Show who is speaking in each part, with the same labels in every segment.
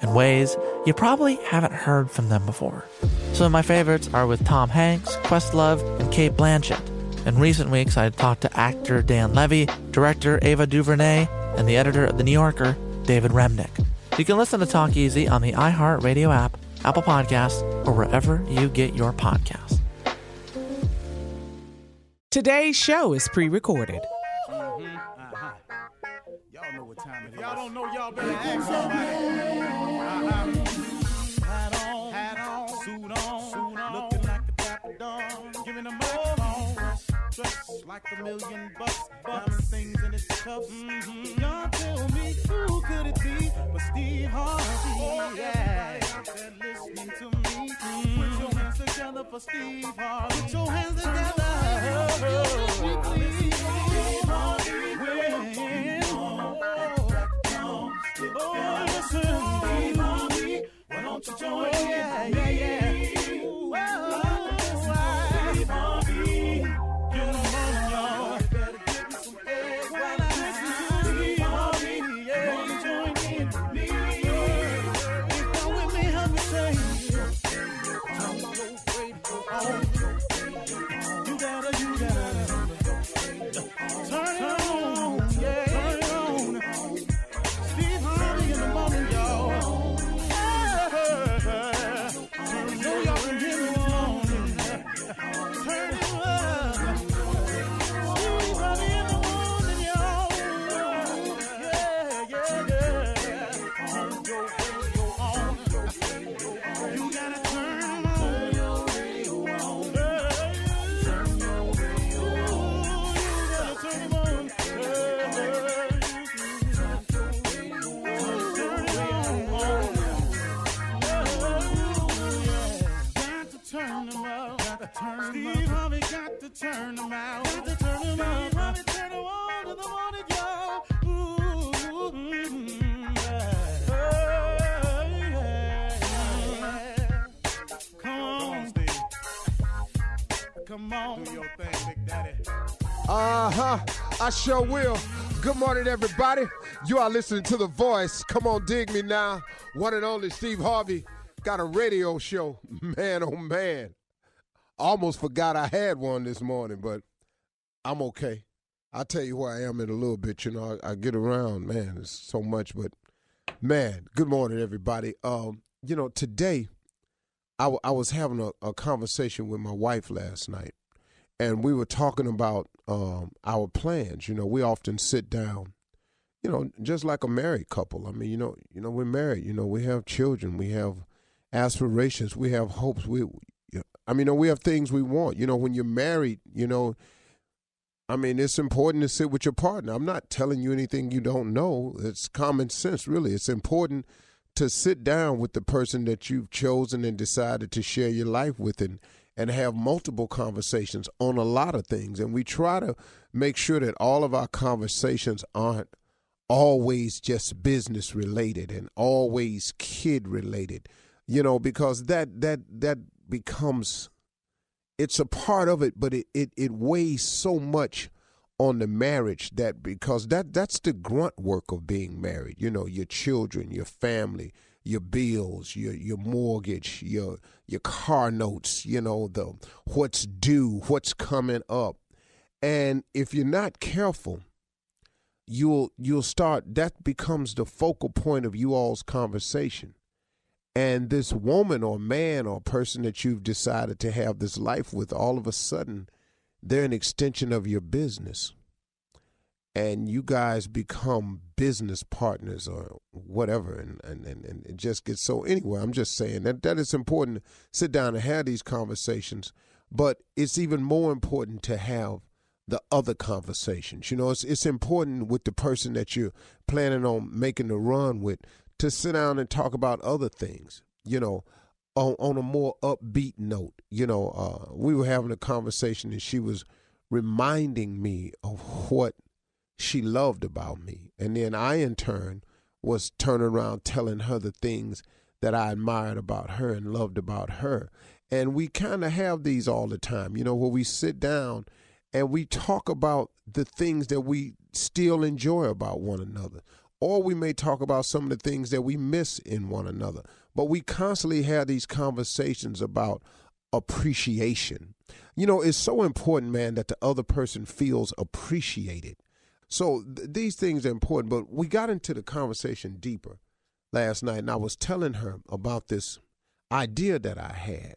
Speaker 1: in ways you probably haven't heard from them before. Some of my favorites are with Tom Hanks, Questlove, and Cate Blanchett. In recent weeks, I talked to actor Dan Levy, director Ava DuVernay, and the editor of The New Yorker, David Remnick. You can listen to Talk Easy on the iHeartRadio app, Apple Podcasts, or wherever you get your podcasts.
Speaker 2: Today's show is pre recorded. Mm-hmm. Uh-huh.
Speaker 3: Y'all know what time it is. Y'all don't know, y'all better ask somebody. Like a million bucks, diamond things in its cuffs. Mm-hmm. Y'all tell me who could it be but Steve Harvey? Oh, Yeah, out there listening to me. Mm-hmm. Put your hands together for Steve Harvey. Put your hands together. Steve Harvey. When- Oh, listen, Steve, why don't you join me? Yeah, yeah, yeah.
Speaker 4: Sure will. Good morning, everybody. You are listening to The Voice. Come on, dig me now. One and only Steve Harvey got a radio show. Man, oh man. Almost forgot I had one this morning, but I'm okay. I'll tell you where I am in a little bit. You know, I, I get around, man. There's so much, but man, good morning, everybody. Um, you know, today I, w- I was having a, a conversation with my wife last night, and we were talking about um, our plans. You know, we often sit down, you know, just like a married couple. I mean, you know, you know, we're married. You know, we have children, we have aspirations, we have hopes. We, I mean, you know, we have things we want. You know, when you're married, you know, I mean, it's important to sit with your partner. I'm not telling you anything you don't know. It's common sense, really. It's important to sit down with the person that you've chosen and decided to share your life with and and have multiple conversations on a lot of things. And we try to make sure that all of our conversations aren't always just business related and always kid related you know because that that that becomes it's a part of it but it it, it weighs so much on the marriage that because that that's the grunt work of being married you know your children your family your bills your your mortgage your your car notes you know the what's due what's coming up. And if you're not careful you'll you'll start that becomes the focal point of you all's conversation. And this woman or man or person that you've decided to have this life with all of a sudden they're an extension of your business and you guys become business partners or whatever and, and, and, and it just gets so anyway i'm just saying that that it's important to sit down and have these conversations but it's even more important to have the other conversations. You know it's, it's important with the person that you're planning on making the run with to sit down and talk about other things you know on, on a more upbeat note. You know uh, we were having a conversation and she was reminding me of what she loved about me. And then I, in turn, was turning around telling her the things that I admired about her and loved about her. And we kind of have these all the time, you know, where we sit down and we talk about the things that we still enjoy about one another. Or we may talk about some of the things that we miss in one another. But we constantly have these conversations about appreciation. You know, it's so important, man, that the other person feels appreciated. So th- these things are important, but we got into the conversation deeper last night, and I was telling her about this idea that I had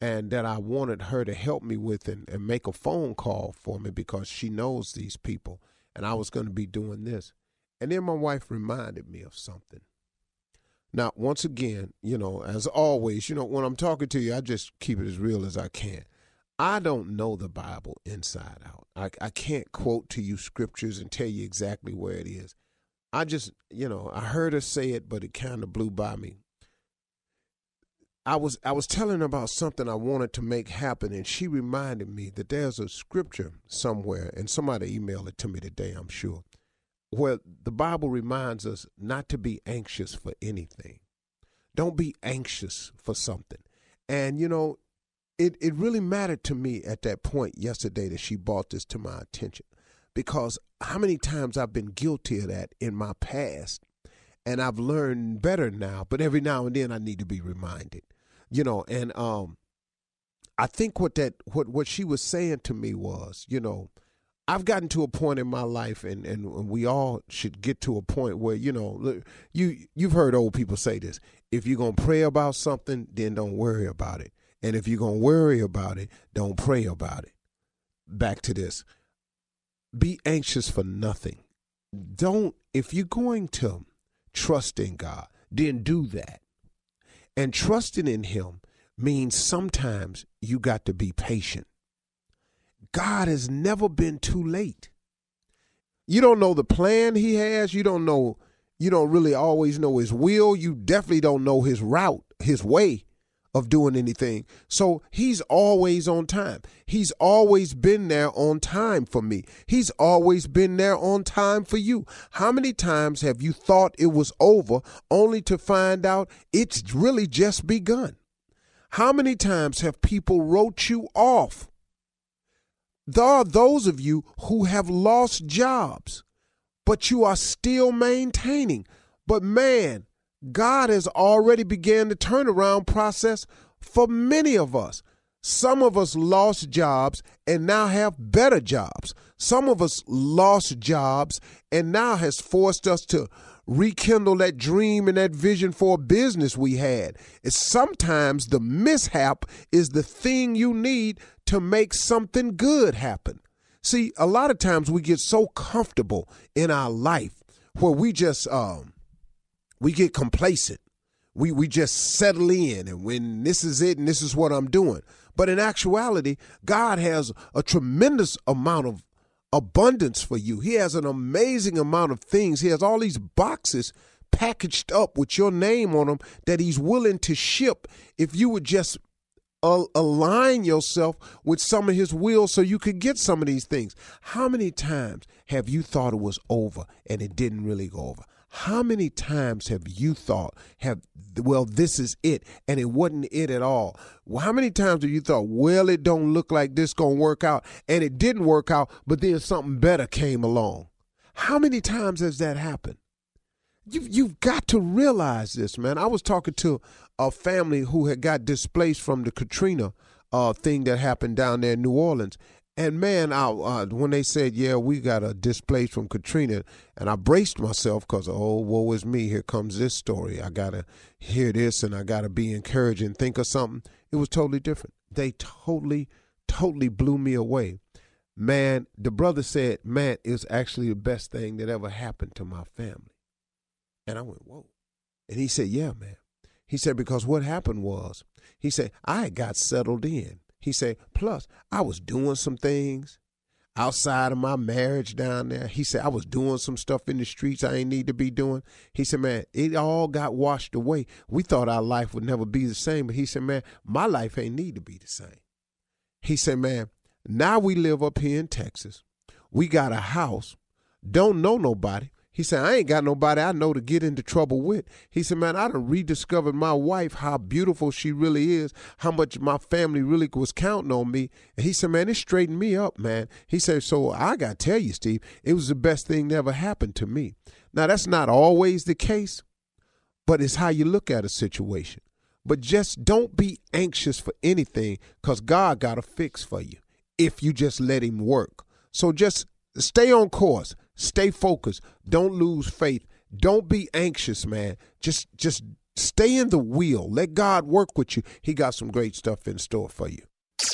Speaker 4: and that I wanted her to help me with and, and make a phone call for me because she knows these people, and I was going to be doing this. And then my wife reminded me of something. Now, once again, you know, as always, you know, when I'm talking to you, I just keep it as real as I can. I don't know the Bible inside out. I, I can't quote to you scriptures and tell you exactly where it is. I just, you know, I heard her say it, but it kind of blew by me. I was I was telling her about something I wanted to make happen, and she reminded me that there's a scripture somewhere, and somebody emailed it to me today, I'm sure, where the Bible reminds us not to be anxious for anything. Don't be anxious for something. And you know, it, it really mattered to me at that point yesterday that she brought this to my attention because how many times I've been guilty of that in my past and I've learned better now, but every now and then I need to be reminded. You know, and um I think what that what what she was saying to me was, you know, I've gotten to a point in my life and and we all should get to a point where, you know, you you've heard old people say this, if you're going to pray about something, then don't worry about it. And if you're going to worry about it, don't pray about it. Back to this be anxious for nothing. Don't, if you're going to trust in God, then do that. And trusting in Him means sometimes you got to be patient. God has never been too late. You don't know the plan He has. You don't know, you don't really always know His will. You definitely don't know His route, His way of doing anything. So he's always on time. He's always been there on time for me. He's always been there on time for you. How many times have you thought it was over only to find out it's really just begun? How many times have people wrote you off there are those of you who have lost jobs, but you are still maintaining. But man, God has already began the turnaround process for many of us. Some of us lost jobs and now have better jobs. Some of us lost jobs and now has forced us to rekindle that dream and that vision for a business we had. It's sometimes the mishap is the thing you need to make something good happen. See, a lot of times we get so comfortable in our life where we just um we get complacent. We we just settle in and when this is it and this is what I'm doing. But in actuality, God has a tremendous amount of abundance for you. He has an amazing amount of things. He has all these boxes packaged up with your name on them that he's willing to ship if you would just align yourself with some of his will so you could get some of these things. How many times have you thought it was over and it didn't really go over? How many times have you thought, have well, this is it, and it wasn't it at all? Well, how many times have you thought, well, it don't look like this gonna work out, and it didn't work out, but then something better came along? How many times has that happened? You've, you've got to realize this, man. I was talking to a family who had got displaced from the Katrina uh, thing that happened down there in New Orleans. And man, I, uh, when they said, "Yeah, we got a displaced from Katrina," and I braced myself because, oh, woe is me. Here comes this story. I gotta hear this, and I gotta be encouraged and think of something. It was totally different. They totally, totally blew me away. Man, the brother said, "Man, it was actually the best thing that ever happened to my family." And I went, "Whoa!" And he said, "Yeah, man." He said because what happened was, he said I got settled in. He said, plus I was doing some things outside of my marriage down there. He said I was doing some stuff in the streets I ain't need to be doing. He said, man, it all got washed away. We thought our life would never be the same, but he said, man, my life ain't need to be the same. He said, man, now we live up here in Texas. We got a house, don't know nobody. He said, I ain't got nobody I know to get into trouble with. He said, man, I done rediscovered my wife, how beautiful she really is, how much my family really was counting on me. And he said, man, it straightened me up, man. He said, so I got to tell you, Steve, it was the best thing that ever happened to me. Now, that's not always the case, but it's how you look at a situation. But just don't be anxious for anything because God got a fix for you if you just let Him work. So just stay on course Stay focused. Don't lose faith. Don't be anxious, man. Just just stay in the wheel. Let God work with you. He got some great stuff in store for you.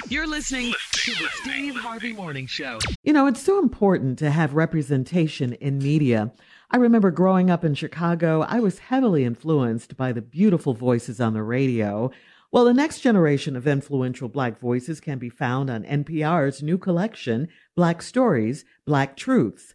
Speaker 5: You're listening to the Steve Harvey Morning Show.
Speaker 6: You know, it's so important to have representation in media. I remember growing up in Chicago, I was heavily influenced by the beautiful voices on the radio. Well, the next generation of influential Black voices can be found on NPR's new collection, Black Stories, Black Truths.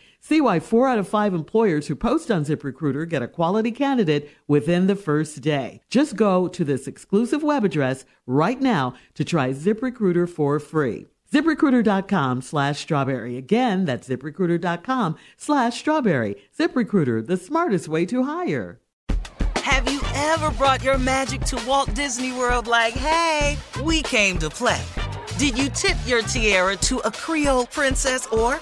Speaker 6: See why four out of five employers who post on ZipRecruiter get a quality candidate within the first day. Just go to this exclusive web address right now to try ZipRecruiter for free. ZipRecruiter.com slash strawberry. Again, that's ZipRecruiter.com slash strawberry. ZipRecruiter, the smartest way to hire.
Speaker 7: Have you ever brought your magic to Walt Disney World like, hey, we came to play? Did you tip your tiara to a Creole princess or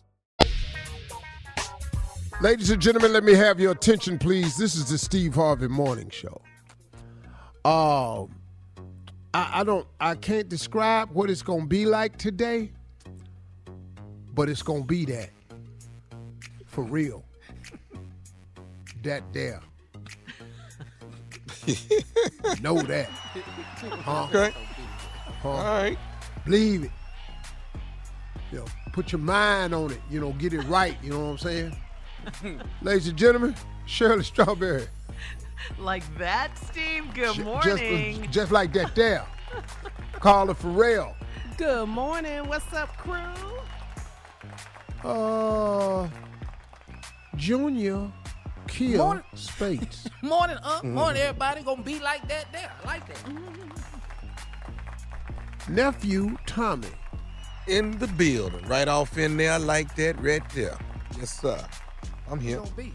Speaker 4: Ladies and gentlemen, let me have your attention, please. This is the Steve Harvey Morning Show. Um, I, I don't, I can't describe what it's gonna be like today, but it's gonna be that for real. that there. know that. Huh?
Speaker 8: Okay.
Speaker 4: Huh?
Speaker 8: All right.
Speaker 4: Believe it. You know, put your mind on it. You know, get it right. You know what I'm saying? Ladies and gentlemen, Shirley Strawberry.
Speaker 2: Like that, Steve? Good
Speaker 4: J-
Speaker 2: morning.
Speaker 4: Just, just like that there. Carla Ferrell.
Speaker 2: Good morning. What's up, crew?
Speaker 4: Uh, Junior Kill
Speaker 9: Morning.
Speaker 4: Spates.
Speaker 9: Morning, uh,
Speaker 4: Mhm.
Speaker 9: morning, everybody. Gonna be like that there. I like that.
Speaker 4: Nephew Tommy.
Speaker 8: In the building, right off in there, like that, right there. Yes, sir. I'm here.
Speaker 9: Gonna be.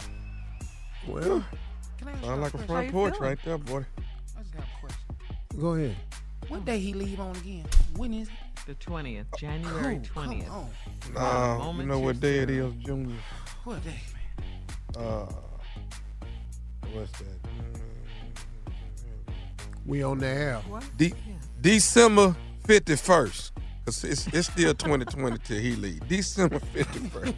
Speaker 4: Well,
Speaker 8: Sound like a
Speaker 9: How
Speaker 8: front porch right there, boy.
Speaker 9: I just got a question.
Speaker 4: Go ahead.
Speaker 9: What day he leave on again? When is it?
Speaker 2: The 20th, January
Speaker 9: Cool, come
Speaker 2: 20th.
Speaker 9: on.
Speaker 8: Nah, you
Speaker 2: moment
Speaker 8: know what day it is, Junior?
Speaker 9: What day?
Speaker 8: Uh, what's that?
Speaker 4: We on the air.
Speaker 8: De- December 51st. Cause it's, it's still 2020 till he leave. December 51st.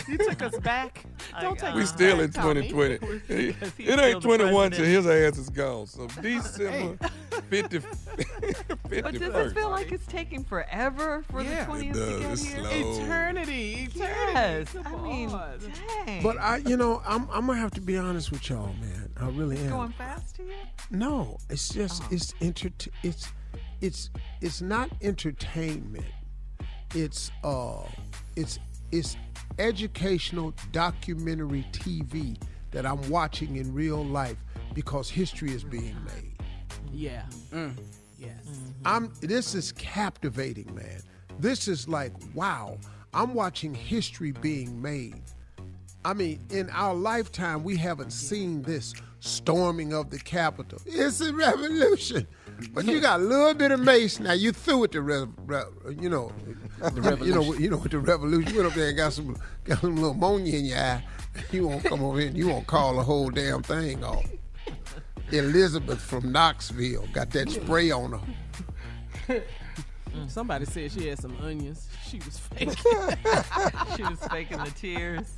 Speaker 2: you took us back.
Speaker 9: Don't oh, take us back.
Speaker 8: we
Speaker 9: us
Speaker 8: still
Speaker 9: back,
Speaker 8: in 2020. It it ain't 21 till
Speaker 2: president.
Speaker 8: his ass is gone. So December 50,
Speaker 6: But does it feel like it's taking forever for
Speaker 8: Yeah,
Speaker 6: the
Speaker 8: it
Speaker 6: 20th to get
Speaker 8: It's
Speaker 6: here?
Speaker 8: slow.
Speaker 6: Eternity, eternity. Yes, I mean, dang.
Speaker 4: But I, you know, I'm I'm gonna have to be honest with y'all, man. I really am.
Speaker 6: going fast to you?
Speaker 4: No, it's just
Speaker 6: Oh.
Speaker 4: it's enter it's it's it's not entertainment. It's uh it's it's educational documentary TV that I'm watching in real life because history is being made.
Speaker 6: Yeah.
Speaker 9: Mm.
Speaker 6: Yes.
Speaker 4: I'm this is captivating, man. This is like wow. I'm watching history being made. I mean, in our lifetime, we haven't seen this storming of the Capitol. It's a revolution. But you got a little bit of mace now. You threw with the, re- re- you know, the you know, you know, with the revolution. You went up there and got some, got some little ammonia in your eye. You won't come over here. and You won't call the whole damn thing off. Elizabeth from Knoxville got that spray on her.
Speaker 6: Somebody said she had some onions. She was faking. she was faking the tears.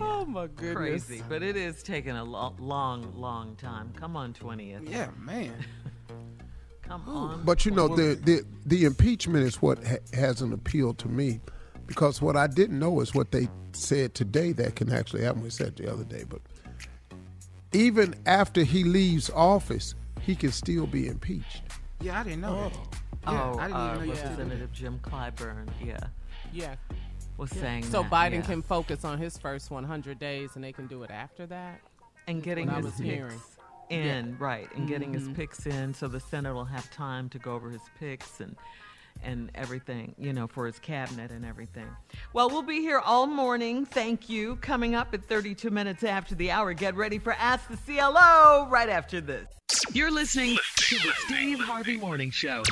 Speaker 6: Oh my goodness. Crazy, but it is taking a lo- long, long time. Come on, 20th.
Speaker 9: Yeah, man.
Speaker 6: Come on.
Speaker 4: But you know, the the, the impeachment is what ha- has an appeal to me, because what I didn't know is what they said today that can actually happen. We said the other day, but even after he leaves office, he can still be impeached.
Speaker 9: Yeah, I didn't know that.
Speaker 6: Oh,
Speaker 9: I didn't
Speaker 6: uh,
Speaker 9: even know you still did
Speaker 6: Representative Jim Clyburn, yeah,
Speaker 2: Yeah.
Speaker 6: Was
Speaker 2: Yeah.
Speaker 6: saying
Speaker 2: So
Speaker 6: that,
Speaker 2: Biden
Speaker 6: yeah.
Speaker 2: can focus on his first 100 days, and they can do it after that.
Speaker 6: and getting
Speaker 2: what I
Speaker 6: his
Speaker 2: was
Speaker 6: picks
Speaker 2: hearing.
Speaker 6: in, right, and getting his
Speaker 2: mm-hmm.
Speaker 6: picks in, so the Senate will have time to go over his picks and and everything, you know, for his cabinet and everything. Well, we'll be here all morning. Thank you. Coming up at 32 minutes after the hour. Get ready for Ask the CLO right after this.
Speaker 5: You're listening to the Steve Harvey Morning Show.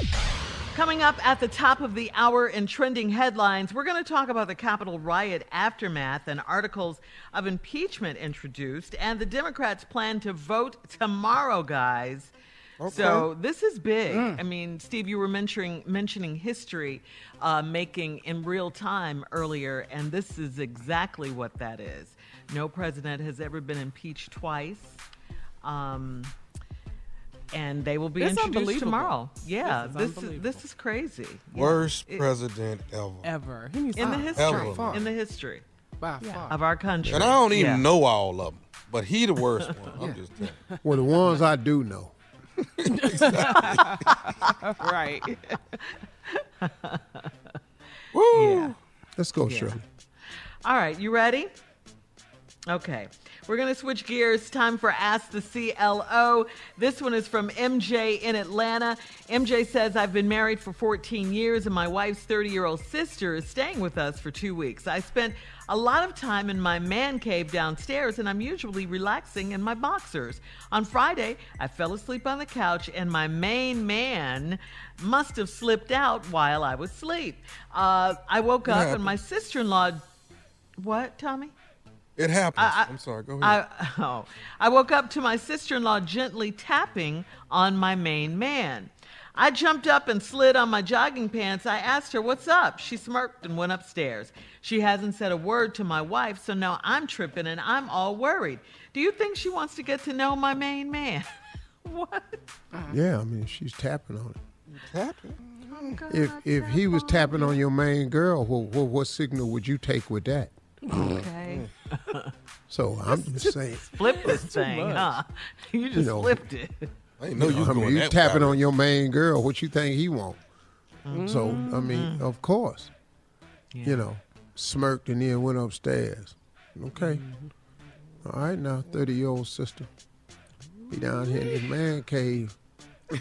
Speaker 6: Coming up at the top of the hour in trending headlines, we're going to talk about the Capitol riot aftermath and articles of impeachment introduced, and the Democrats plan to vote tomorrow, guys. Okay. So this is big. I mean, Steve, you were mentioning mentioning history uh, making in real time earlier, and this is exactly what that is. No president has ever been impeached twice. Um, and they will be
Speaker 2: It's
Speaker 6: introduced tomorrow. Yeah,
Speaker 2: This is
Speaker 6: this is this is crazy. Yeah.
Speaker 8: Worst
Speaker 6: It-
Speaker 8: president ever.
Speaker 2: Ever. He needs
Speaker 6: in the history.
Speaker 8: Ever.
Speaker 6: In the history
Speaker 9: By far.
Speaker 6: of our country.
Speaker 8: And I don't even
Speaker 6: Yeah.
Speaker 8: know all of them, but he the worst one. I'm just telling you.
Speaker 4: Well, the ones I do know.
Speaker 2: right.
Speaker 6: Yeah.
Speaker 4: Let's go,
Speaker 6: Yeah.
Speaker 4: Shirley.
Speaker 6: All right, you ready? Okay. We're going to switch gears. Time for Ask the CLO. This one is from MJ in Atlanta. MJ says, I've been married for 14 years and my wife's 30 year old sister is staying with us for two weeks. I spent a lot of time in my man cave downstairs and I'm usually relaxing in my boxers. On Friday, I fell asleep on the couch and my main man must have slipped out while I was asleep. Uh, I woke up and my sister in law. What, Tommy?
Speaker 8: It happens.
Speaker 6: I- I-
Speaker 8: I'm sorry. Go ahead.
Speaker 6: I, oh, I woke up to my sister in law gently tapping on my main man. I jumped up and slid on my jogging pants. I asked her, What's up? She smirked and went upstairs. She hasn't said a word to my wife, so now I'm tripping and I'm all worried. Do you think she wants to get to know my main man? what?
Speaker 4: Yeah, I mean, she's tapping on it.
Speaker 8: Tapping?
Speaker 4: Oh, if if he was tapping on your main girl, what, what, what signal would you take with that?
Speaker 6: Okay.
Speaker 4: So I'm just saying.
Speaker 6: Flip this thing, huh? You just
Speaker 4: know,
Speaker 6: flipped it.
Speaker 8: I didn't know you was
Speaker 4: I mean,
Speaker 8: going
Speaker 4: you
Speaker 8: that
Speaker 4: tapping
Speaker 8: route.
Speaker 4: on your main girl. What you think he want? So I
Speaker 6: Mm-hmm.
Speaker 4: mean, of course, you know, smirked and then went upstairs. Okay,
Speaker 6: Mm-hmm.
Speaker 4: All right now, thirty year old sister, be down here in this man cave.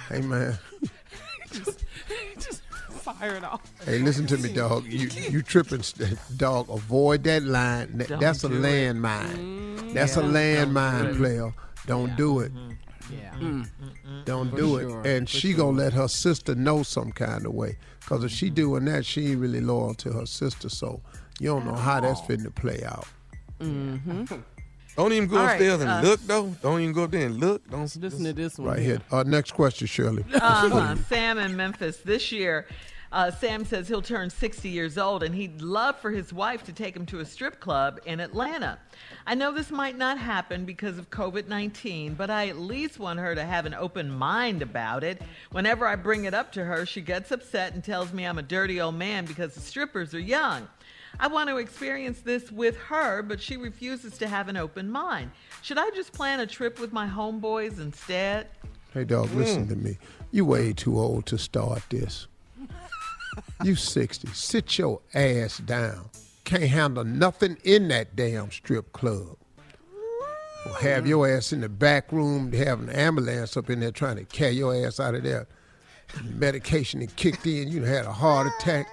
Speaker 4: Hey man,
Speaker 2: Just fire it off.
Speaker 4: hey, listen to me, dog. You you tripping, dog? Avoid that line. That-
Speaker 6: Don't
Speaker 4: That's a
Speaker 6: do it.
Speaker 4: landmine. That's a landmine,
Speaker 6: Don't do it.
Speaker 4: player. Don't do it.
Speaker 2: Yeah.
Speaker 4: Don't
Speaker 2: For
Speaker 4: do
Speaker 2: sure,
Speaker 4: it. And
Speaker 2: for
Speaker 4: she gonna let her sister know some kind of way. Cause if she doing that, she ain't really loyal to her sister. So you don't know how that's fitting to play out.
Speaker 2: Mm-hmm.
Speaker 8: Don't even go
Speaker 6: All right,
Speaker 8: upstairs and
Speaker 6: uh,
Speaker 8: look though. Don't even go up there and look. Don't
Speaker 2: Listen to this one.
Speaker 4: Right here. Uh, next question, Shirley.
Speaker 6: Uh-huh. Sam in Memphis this year. Uh, Sam says he'll turn 60 years old and he'd love for his wife to take him to a strip club in Atlanta. I know this might not happen because of COVID 19, but I at least want her to have an open mind about it. Whenever I bring it up to her, she gets upset and tells me I'm a dirty old man because the strippers are young. I want to experience this with her, but she refuses to have an open mind. Should I just plan a trip with my homeboys instead?
Speaker 4: Hey, dog, listen to me. You're way too old to start this. You 60. Sit your ass down. Can't handle nothing in that damn strip club. Or have your ass in the back room, have an ambulance up in there trying to carry your ass out of there. Medication had kicked in, you had a heart attack.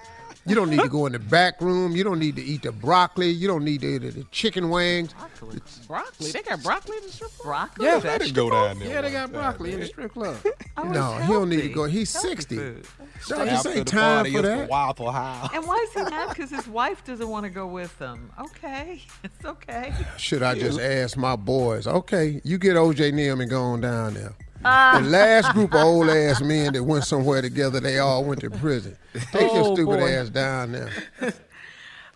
Speaker 4: You don't need to go in the back room. You don't need to eat the broccoli. You don't need to eat the chicken wings.
Speaker 2: Broccoli. They got broccoli in the strip club.
Speaker 6: Broccoli?
Speaker 9: Yeah,
Speaker 8: Let it go down there.
Speaker 9: Yeah, they got broccoli in the strip club.
Speaker 6: Oh,
Speaker 4: no,
Speaker 6: it's
Speaker 4: he don't need to go. He's
Speaker 6: Healthy
Speaker 4: 60.
Speaker 6: food.
Speaker 4: Dog, this ain't time for that.
Speaker 10: Waffle House.
Speaker 6: And why is he mad? Because his wife doesn't want to go with him. Okay, it's okay.
Speaker 4: Should I just ask my boys? Okay, you get OJ Neum and go on down there.
Speaker 6: Ah.
Speaker 4: the last group of old ass men that went somewhere together, they all went to prison. Take your
Speaker 6: Oh,
Speaker 4: stupid
Speaker 6: boy.
Speaker 4: ass down there.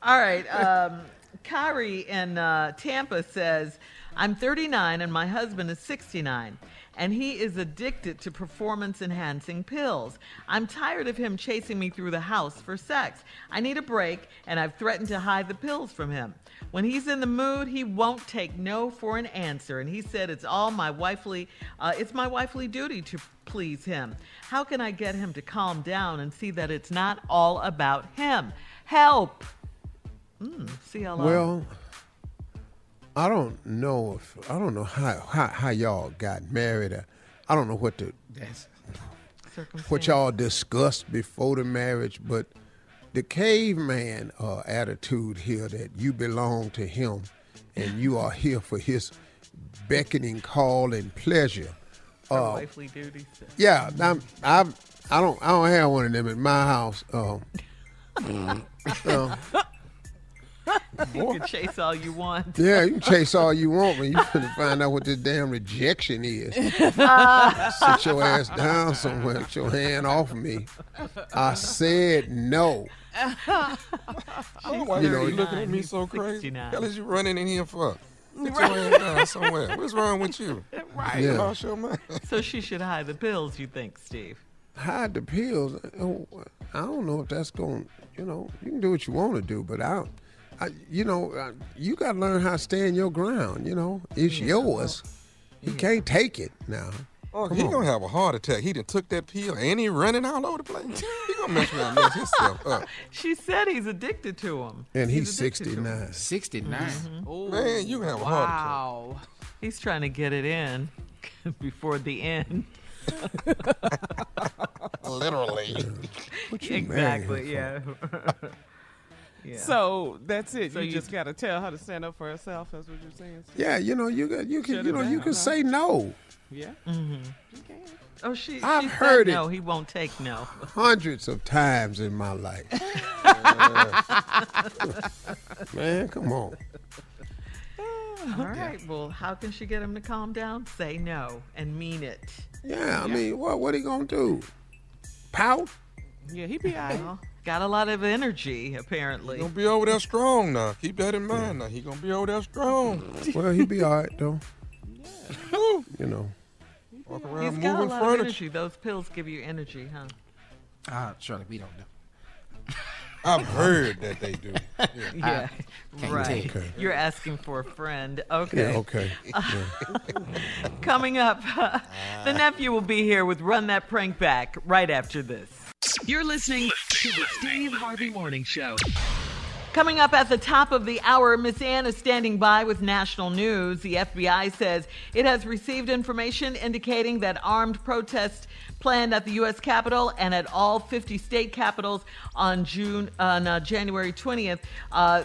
Speaker 6: All right. Um, Kyrie in uh, Tampa says, I'm 39 and my husband is 69, and he is addicted to performance enhancing pills. I'm tired of him chasing me through the house for sex. I need a break, and I've threatened to hide the pills from him. When he's in the mood, he won't take no for an answer, and he said it's all my wifely, uh, it's my wifely duty to please him. How can I get him to calm down and see that it's not all about him? Help! Mm, CLO.
Speaker 4: Well, I don't know if I don't know how how, how y'all got married. Or, I don't know what the what y'all discussed before the marriage, but the caveman uh, attitude here that you belong to him and you are here for his beckoning call and pleasure. Uh,
Speaker 6: wifely duties.
Speaker 4: yeah, I'm, I'm, I don't I don't have one of them in my house. Um, uh,
Speaker 6: You can chase all you want.
Speaker 4: yeah, you can chase all you want, but you finna find out what this damn rejection is.
Speaker 6: Ah.
Speaker 4: Sit your ass down somewhere, get your hand off of me. I said no.
Speaker 8: Why
Speaker 4: You
Speaker 8: you, looking at me so crazy?
Speaker 6: 69.
Speaker 8: Hell is you running in here for? Sit your ass down somewhere. What's wrong with you?
Speaker 6: Right.
Speaker 4: Yeah.
Speaker 8: Lost your mind.
Speaker 6: So she should hide the pills, you think, Steve?
Speaker 4: Hide the pills. Oh, I don't know if that's going. You know, you can do what you want to do, but I, don't- I you know, uh, you got to learn how to stand your ground. You know, it's yours. You can't take it now.
Speaker 8: Oh,
Speaker 4: Come
Speaker 8: he
Speaker 4: on.
Speaker 8: gonna have a heart attack. He done took that pill and he running all over the place. He gonna mess around mess himself up.
Speaker 6: She said he's addicted to him.
Speaker 4: And he's
Speaker 6: addicted to 'em.
Speaker 4: 69.
Speaker 9: 69.
Speaker 6: Mhm.
Speaker 8: Man, you have a heart attack.
Speaker 2: Wow.
Speaker 6: He's trying to get it in before the end.
Speaker 8: Literally.
Speaker 4: What you
Speaker 6: exactly. Yeah. Yeah.
Speaker 2: So that's it.
Speaker 6: So
Speaker 2: you,
Speaker 6: you-
Speaker 2: just got to tell her to stand up for herself. That's what you're saying. Steve?
Speaker 4: Yeah, you know, you got you can
Speaker 2: Shut
Speaker 4: you
Speaker 2: it
Speaker 4: know you can
Speaker 2: huh?
Speaker 4: say no.
Speaker 2: Yeah. Mm-hmm.
Speaker 6: oh, she.
Speaker 4: I've
Speaker 6: she
Speaker 4: heard
Speaker 6: said
Speaker 4: it.
Speaker 6: No, he won't take no.
Speaker 4: hundreds of times in my life. Man, come on.
Speaker 6: All right. Well, how can she get him to calm down? Say no and mean it.
Speaker 4: Yeah, I mean, what what he gonna do? Pout?
Speaker 2: Yeah, he be all right.
Speaker 6: Well, got a lot of energy apparently.
Speaker 8: He gonna be over there strong now. Keep that in mind now. He gonna be over there strong.
Speaker 4: Well, he be all right though. Yeah. You know.
Speaker 8: Walk around
Speaker 6: He's
Speaker 8: around
Speaker 6: got a
Speaker 8: moving
Speaker 6: lot of energy. Those pills give you energy, huh?
Speaker 9: Ah, Shirley, we don't know.
Speaker 8: I've heard that they do. Yeah.
Speaker 6: Yeah, right.
Speaker 4: Okay.
Speaker 6: You're asking for a friend. Okay.
Speaker 4: Yeah, okay. Yeah.
Speaker 6: Coming up, the nephew will be here with Run That Prank Back right after this.
Speaker 5: You're listening to the Steve Harvey Morning Show.
Speaker 6: Coming up at the top of the hour, Miss Ann is standing by with national news. The FBI says it has received information indicating that armed protests planned at the U.S. Capitol and at all 50 state capitals on June on uh, January 20th. Uh,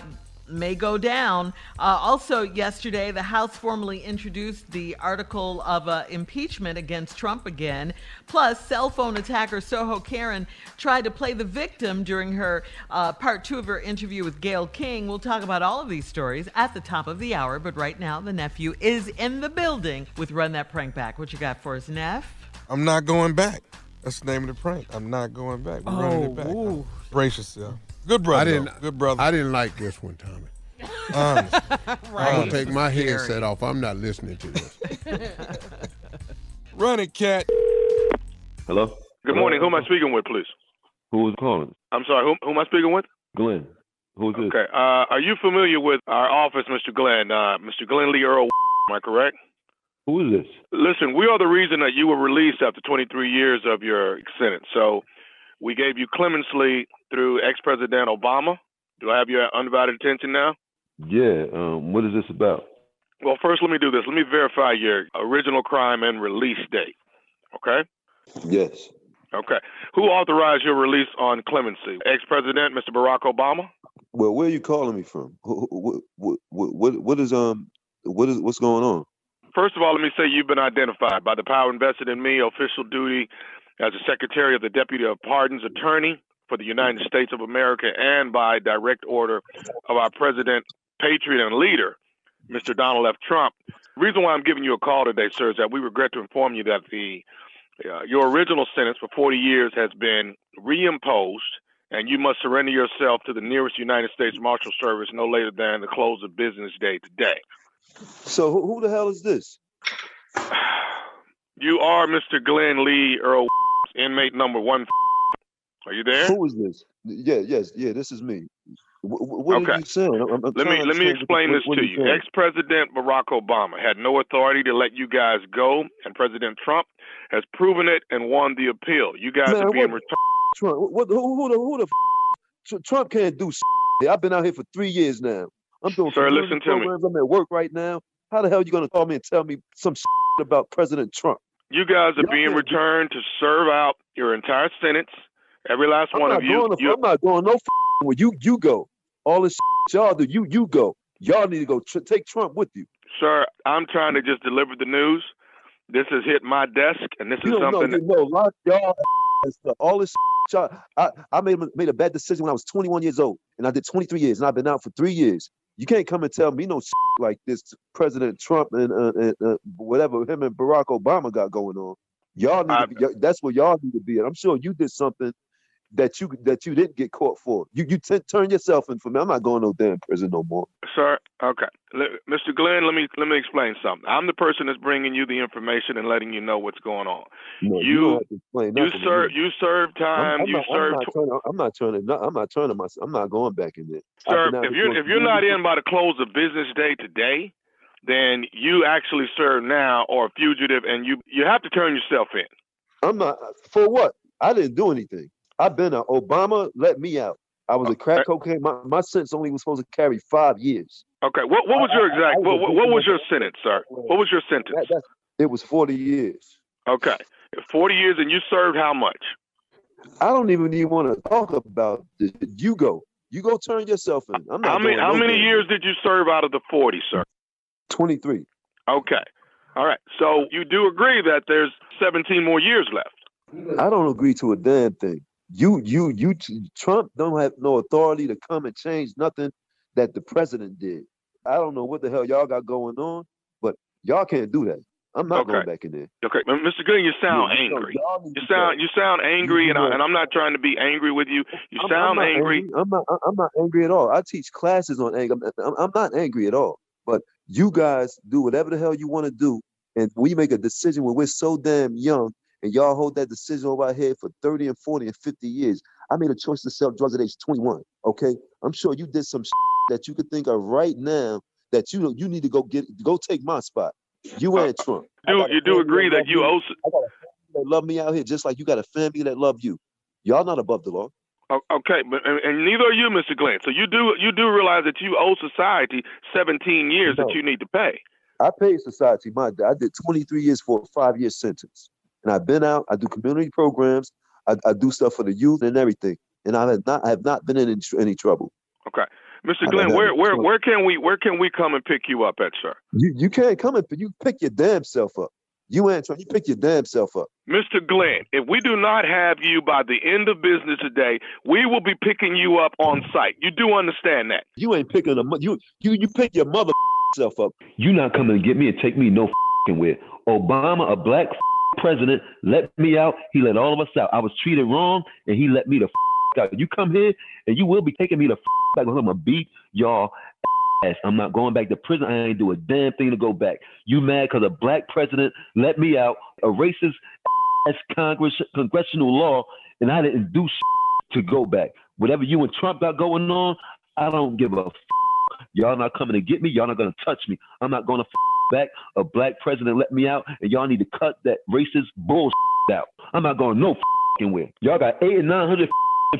Speaker 6: may go down. Uh, also, yesterday, the House formally introduced the article of uh, impeachment against Trump again. Plus, cell phone attacker Soho Karen tried to play the victim during her uh, part two of her interview with Gayle King. We'll talk about all of these stories at the top of the hour, but right now, the nephew is in the building with Run That Prank Back. What you got for us, Neff?
Speaker 8: I'm not going back. That's the name of the prank. I'm not going back. We're running it back.
Speaker 4: ooh.
Speaker 8: Brace yourself. Good brother.
Speaker 4: I didn't.
Speaker 8: Good brother.
Speaker 4: I didn't like this one, Tommy.
Speaker 8: Honest.
Speaker 4: I'm gonna take my
Speaker 8: Scary.
Speaker 4: headset off. I'm not listening to this.
Speaker 8: Run it, cat.
Speaker 10: Hello?
Speaker 11: Good morning. Who am I speaking with, please?
Speaker 10: Who is calling?
Speaker 11: I'm sorry. Who, who am I speaking with?
Speaker 10: Glenn. Who's this?
Speaker 11: Okay. Uh, are you familiar with our office, Mr. Glenn? Uh, Mr. Glenn Lee Earl. Am I correct?
Speaker 10: Who is this?
Speaker 11: Listen, we are the reason that you were released after 23 years of your sentence. So we gave you clemency through ex-President Obama. Do I have your undivided attention now?
Speaker 10: Yeah, um, what is this about?
Speaker 11: Well, first, let me do this. Let me verify your original crime and release date. Okay?
Speaker 10: Yes.
Speaker 11: Okay. Who authorized your release on clemency? Ex-President Mr. Barack Obama?
Speaker 10: Well, where are you calling me from? What, what, what, what is um, what is what's going on?
Speaker 11: First of all, let me say you've been identified by the power invested in me, official duty as the Secretary of the Deputy of Pardons Attorney for the United States of America, and by direct order of our President, Patriot, and Leader, Mr. Donald F. Trump. The reason why I'm giving you a call today, sir, is that we regret to inform you that the uh, your original sentence for 40 years has been reimposed, and you must surrender yourself to the nearest United States Marshal Service no later than the close of business day today.
Speaker 10: So who, who the hell is this?
Speaker 11: You are Mr. Glenn Lee Earl, inmate number one. Are you there?
Speaker 10: Who is this? Yeah, yes, yeah, this is me. Wh- wh- What
Speaker 11: Okay.
Speaker 10: are you saying? I'm, I'm
Speaker 11: Let me let me explain
Speaker 10: what-
Speaker 11: this
Speaker 10: what
Speaker 11: to you. Ex-President Barack Obama had no authority to let you guys go, and President Trump has proven it and won the appeal. You guys
Speaker 10: Man,
Speaker 11: are being returned.
Speaker 10: Trump, what, who, who the who the f- Trump can't do. shit. I've been out here for three years now. I'm doing
Speaker 11: Sir, listen to me.
Speaker 10: I'm at work right now. How the hell are you gonna call me and tell me some shit about President Trump?
Speaker 11: You guys are
Speaker 10: Y'all
Speaker 11: being
Speaker 10: can't do-
Speaker 11: returned to serve out your entire sentence. Every last
Speaker 10: I'm
Speaker 11: one of you. you
Speaker 10: I'm not going no f- where you you go. All this y'all do, you you go. Y'all need to go tr- take Trump with you.
Speaker 11: Sir, I'm trying to just deliver the news. This has hit my desk, and this
Speaker 10: You
Speaker 11: is
Speaker 10: don't know,
Speaker 11: something.
Speaker 10: you know, lot y'all. All this y'all, I, I made a- made a bad decision when I was 21 years old, and I did 23 years, and I've been out for three years. You can't come and tell me no like this. President Trump and, uh, and uh, whatever him and Barack Obama got going on. Y'all need to be, y- that's where y'all need to be. And I'm sure you did something that you that you didn't get caught for. You you t- turn yourself in for me. I'm not going no damn prison no more.
Speaker 11: Sir, okay, Let- Mr. Glenn, let me let me explain something. I'm the person that's bringing you the information and letting you know what's going on.
Speaker 10: No,
Speaker 11: You- You serve you served
Speaker 10: I'm,
Speaker 11: time.
Speaker 10: I'm
Speaker 11: you
Speaker 10: not, I'm not turning. I'm not turning. I'm not turning myself. I'm not going back in there.
Speaker 11: Sir, if you're if you're not in by the close of business day today, then you actually serve now or a fugitive, and you you have to turn yourself in.
Speaker 10: I'm not for what? I didn't do anything. I've been out. Obama let me out. I was a crack cocaine. My, my sentence only was supposed to carry five years.
Speaker 11: Okay, what what was your
Speaker 10: I- I- I
Speaker 11: exact
Speaker 10: was
Speaker 11: what, what, was your sentence, sir? What was your sentence?
Speaker 10: It was 40 years.
Speaker 11: Okay, forty years, and you served how much?
Speaker 10: I don't even even want to talk about this. You go. You go turn yourself in. I'm not
Speaker 11: How many how many years did you serve out of the forty, sir?
Speaker 10: 23.
Speaker 11: Okay, all right. So you do agree that there's seventeen more years left.
Speaker 10: I don't agree to a damn thing. You, you, you, Trump don't have no authority to come and change nothing that the president did. I don't know what the hell y'all got going on, but y'all can't do that. I'm not going back in there.
Speaker 11: Okay, Mr. Gooding, you sound
Speaker 10: Yeah,
Speaker 11: angry. You sound you sound angry, and, I, and i'm not trying to be angry with you. You
Speaker 10: I'm- I'm
Speaker 11: sound
Speaker 10: not
Speaker 11: angry.
Speaker 10: I'm not. I'm not angry at all. I teach classes on anger. I'm, I'm, I'm not angry at all. But you guys do whatever the hell you want to do, and we make a decision when we're so damn young, and y'all hold that decision over our head for 30 and 40 and 50 years. I made a choice to sell drugs at age 21. Okay, I'm sure you did some that you could think of right now that you you need to go get go take my spot. You uh, and Trump. I
Speaker 11: Do you do agree that you owe? s-
Speaker 10: I got a family that love me out here just like you got a family that love you. Y'all not above the law.
Speaker 11: Okay, but and, and neither are you, Mr. Glenn. So you do you do realize that you owe society 17 years
Speaker 10: No.
Speaker 11: that you need to pay.
Speaker 10: I paid society my I did 23 years for a five year sentence. And I've been out, I do community programs, I, I do stuff for the youth and everything. And I have not I have not been in any, any trouble.
Speaker 11: Okay, Mr. Glenn, where where
Speaker 10: a-
Speaker 11: where can we where can we come and pick you up at, sir?
Speaker 10: You you can't come in, you pick your damn self up. You ain't trying, you pick your damn self up.
Speaker 11: Mr. Glenn, if we do not have you by the end of business today, we will be picking you up on site. You do understand that?
Speaker 10: You ain't picking a you you you pick your mother self up.
Speaker 12: You not coming to get me and take me no fing where. Obama, a black president let me out. He let all of us out. I was treated wrong, and he let me the out. You come here, and you will be taking me the back. I'm gonna beat y'all ass. I'm not going back to prison. I ain't do a damn thing to go back. You mad because a black president let me out, a racist ass Congress congressional law, and I didn't do to go back. Whatever you and Trump got going on, I don't give a. Y'all not coming to get me. Y'all not gonna touch me. I'm not gonna back. A black president let me out, and y'all need to cut that racist bull out. I'm not going no fing where. Y'all got eight and nine hundred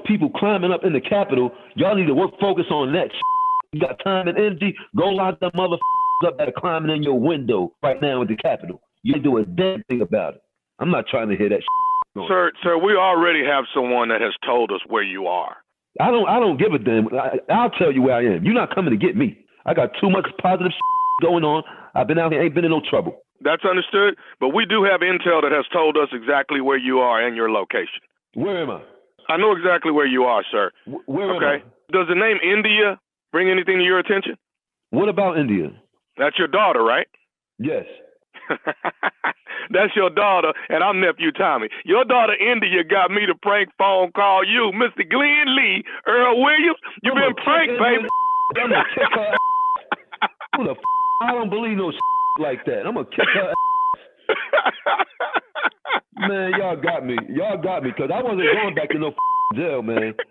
Speaker 12: people climbing up in the Capitol. Y'all need to work focus on that. Shit. You got time and energy. Go lock them mother up that are climbing in your window right now at the Capitol. You do a damn thing about it. I'm not trying to hear that.
Speaker 11: Sir, sir, we already have someone that has told us where you are.
Speaker 12: I don't. I don't give a damn. I, I'll tell you where I am. You're not coming to get me. I got too much positive going on. I've been out here. Ain't been in no trouble.
Speaker 11: That's understood, but we do have intel that has told us exactly where you are and your location.
Speaker 12: Where am I?
Speaker 11: I know exactly where you are, sir.
Speaker 12: Where
Speaker 11: okay. Does the name India bring anything to your attention?
Speaker 12: What about India?
Speaker 11: That's your daughter, right?
Speaker 12: Yes.
Speaker 11: That's your daughter, and I'm nephew Tommy. Your daughter India got me to prank phone call you, Mr. Glenn Lee, Earl Williams. You've been pranked, baby.
Speaker 12: I'm gonna kick her. ass. Who the f- I don't believe no like that. I'm gonna kick her. ass. man, y'all got me. Y'all got me because I wasn't going back to no jail, man.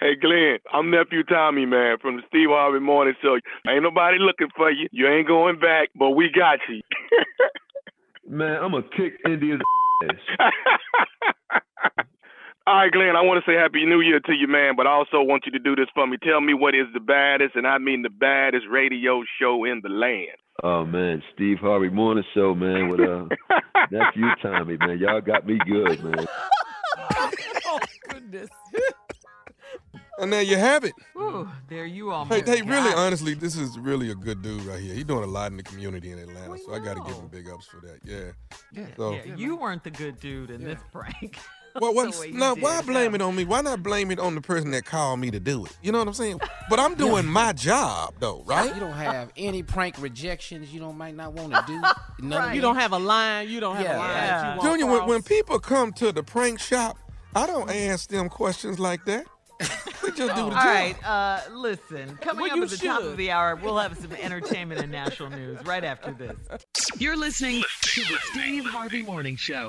Speaker 11: Hey Glenn, I'm nephew Tommy, man, from the Steve Harvey Morning Show. Ain't nobody looking for you. You ain't going back, but we got you.
Speaker 12: Man, I'm gonna kick India's ass.
Speaker 11: All right, Glenn, I want to say Happy New Year to you, man, but I also want you to do this for me. Tell me what is the baddest, and I mean the baddest radio show in the land.
Speaker 12: Oh man, Steve Harvey Morning Show, man, with uh nephew Tommy, man. Y'all got me good, man.
Speaker 6: oh goodness.
Speaker 8: And there you have it.
Speaker 6: Ooh, there you are.
Speaker 8: Hey, hey, really, honestly, this is really a good dude right here. He's doing a lot in the community in Atlanta, so I got to give him big ups for that. Yeah.
Speaker 6: Yeah,
Speaker 8: So,
Speaker 6: yeah, you weren't the good dude in this prank.
Speaker 8: well,
Speaker 6: The
Speaker 8: what's,
Speaker 6: way
Speaker 8: now, why blame it on me? Why not blame it on the person that called me to do it? You know what I'm saying? But I'm doing my job, though, right?
Speaker 9: You don't have any prank rejections you don't might not want to do. None of
Speaker 2: You don't have a line. You don't have
Speaker 9: Yeah.
Speaker 2: a line that you.
Speaker 8: Junior, when, when people come to the prank shop, I don't ask them questions like that. We just do the
Speaker 6: All
Speaker 8: job.
Speaker 6: right, uh, listen. Coming
Speaker 2: Well,
Speaker 6: up at the top of the hour, we'll have some entertainment and national news right after this.
Speaker 5: You're listening to the Steve Harvey Morning Show.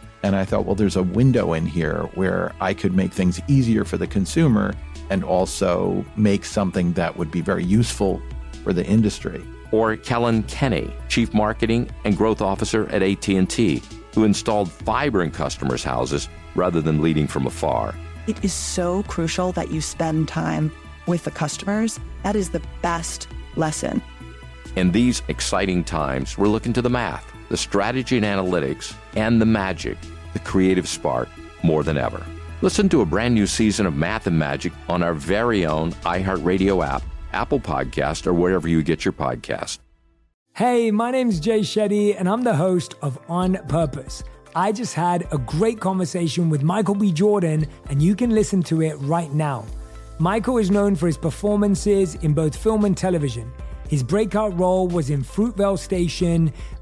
Speaker 13: And I thought, well, there's a window in here where I could make things easier for the consumer and also make something that would be very useful for the industry.
Speaker 14: Or Kellyn Kenny, Chief Marketing and Growth Officer at AT&T, who installed fiber in customers' houses rather than leading from afar.
Speaker 15: It is so crucial that you spend time with the customers. That is the best lesson.
Speaker 14: In these exciting times, we're looking to the math, the strategy and analytics, and the magic, the creative spark, more than ever. Listen to a brand new season of Math and Magic on our very own iHeartRadio app, Apple Podcast, or wherever you get your podcast.
Speaker 16: Hey, my name's Jay Shetty, and I'm the host of On Purpose. I just had a great conversation with Michael B. Jordan, and you can listen to it right now. Michael is known for his performances in both film and television. His breakout role was in Fruitvale Station,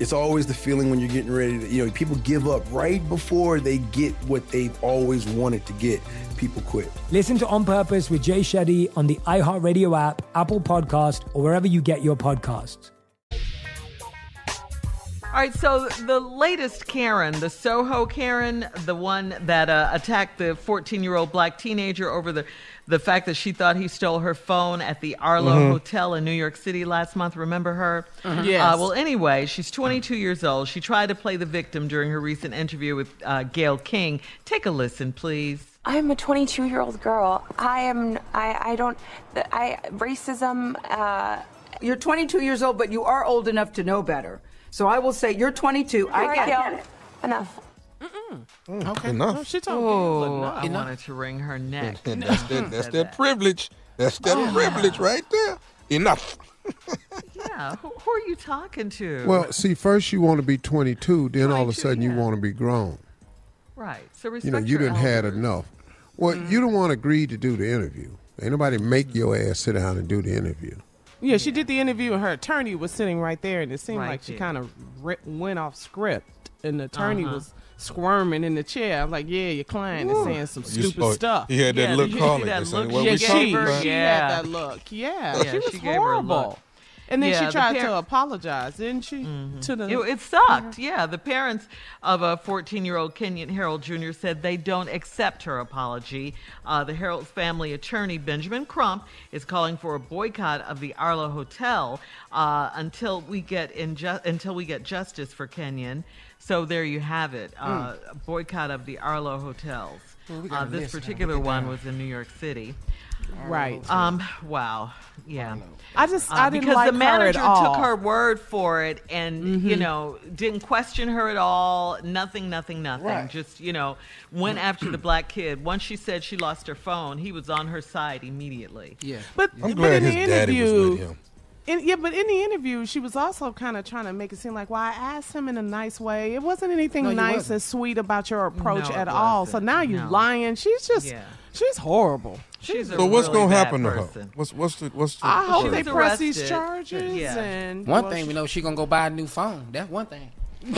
Speaker 17: It's always the feeling when you're getting ready to, you know, people give up right before they get what they've always wanted to get. People quit.
Speaker 16: Listen to On Purpose with Jay Shetty on the iHeartRadio app, Apple Podcast, or wherever you get your podcasts.
Speaker 6: All right, so the latest Karen, the Soho Karen, the one that uh, attacked the 14 year old black teenager over the, the fact that she thought he stole her phone at the Arlo
Speaker 18: Mhm.
Speaker 6: Hotel in New York City last month. Remember her?
Speaker 18: Mhm. Yes.
Speaker 6: Uh, well, anyway, she's 22 years old. She tried to play the victim during her recent interview with uh, Gayle King. Take a listen, please.
Speaker 19: I'm a 22 year old girl. I am. I. I don't. I racism. Uh,
Speaker 20: You're 22 years old, but you are old enough to know better. So I will say you're 22. I
Speaker 19: Right,
Speaker 20: get it.
Speaker 19: Enough.
Speaker 6: Okay.
Speaker 8: Enough.
Speaker 2: she
Speaker 6: Oh,
Speaker 8: Enough.
Speaker 6: I wanted to wring her neck.
Speaker 8: And that's that, that's
Speaker 6: Said
Speaker 8: that privilege. That's that
Speaker 6: Oh.
Speaker 8: privilege right there. Enough.
Speaker 6: Yeah, who, who are you talking to?
Speaker 4: Well, see, first you want to be 22, then all of a
Speaker 6: 22,
Speaker 4: sudden you want to be grown.
Speaker 6: right. So respect
Speaker 4: You know, you didn't had enough. Well,
Speaker 6: Mm-hmm.
Speaker 4: you don't want to agree to do the interview. Ain't nobody make your ass sit down and do the interview.
Speaker 2: Yeah, she did the interview, and her attorney was sitting right there, and it seemed
Speaker 6: Right
Speaker 2: like she kind of re- went off script, and the attorney
Speaker 6: Uh-huh.
Speaker 2: was squirming in the chair. I'm like, yeah, your client is saying some
Speaker 8: You
Speaker 2: stupid
Speaker 8: saw-
Speaker 2: stuff.
Speaker 8: he had that
Speaker 6: Yeah,
Speaker 8: look
Speaker 6: you see
Speaker 8: calling.
Speaker 6: that look
Speaker 8: what
Speaker 6: she
Speaker 8: we
Speaker 6: gave
Speaker 8: talking about?
Speaker 2: She
Speaker 6: Yeah.
Speaker 2: had that look. Yeah,
Speaker 6: Yeah,
Speaker 2: she was
Speaker 6: she gave
Speaker 2: horrible.
Speaker 6: look.
Speaker 2: And then
Speaker 6: Yeah,
Speaker 2: she
Speaker 6: the
Speaker 2: tried
Speaker 6: par-
Speaker 2: to apologize, didn't she? To the
Speaker 6: It, it sucked. Yeah, the parents of a 14-year-old Kenyon Harrold Jr. said they don't accept her apology. Uh, the Harrold's family attorney Benjamin Crump is calling for a boycott of the Arlo Hotel uh, until we get inju- until we get justice for Kenyon. So there you have it. Uh, a boycott of the Arlo hotels.
Speaker 9: Well, we
Speaker 6: uh, this
Speaker 9: list
Speaker 6: particular
Speaker 9: Look
Speaker 6: one
Speaker 9: that.
Speaker 6: was in New York City.
Speaker 2: Right.
Speaker 6: Um. Wow. Yeah.
Speaker 2: I just-
Speaker 6: Uh,
Speaker 2: I didn't
Speaker 6: because
Speaker 2: like
Speaker 6: the
Speaker 2: her at
Speaker 6: manager took her word for it, and you
Speaker 2: Mhm.
Speaker 6: know didn't question her at all. Nothing. Nothing. Nothing.
Speaker 2: Right.
Speaker 6: Just you know went after the black kid. Once she said she lost her phone, he was on her side immediately.
Speaker 9: Yeah.
Speaker 2: But,
Speaker 8: I'm
Speaker 2: but
Speaker 8: glad
Speaker 2: in the
Speaker 8: his daddy was with him.
Speaker 2: In, yeah, but in the interview, she was also kind of trying to make it seem like, well, I asked him in a nice way. It wasn't anything
Speaker 9: No,
Speaker 2: nice
Speaker 9: wasn't.
Speaker 2: and sweet about your approach
Speaker 6: No,
Speaker 2: at all. So now you're
Speaker 6: No.
Speaker 2: lying. She's just,
Speaker 6: Yeah.
Speaker 2: she's horrible.
Speaker 6: She's a
Speaker 8: So what's
Speaker 6: really
Speaker 8: gonna
Speaker 6: bad
Speaker 8: happen to her? What's what's the what's the?
Speaker 2: I hope they
Speaker 8: the-
Speaker 2: press these charges.
Speaker 6: Yeah.
Speaker 2: And
Speaker 9: One
Speaker 2: well,
Speaker 9: thing we know, she gonna go buy a new phone. That's one thing.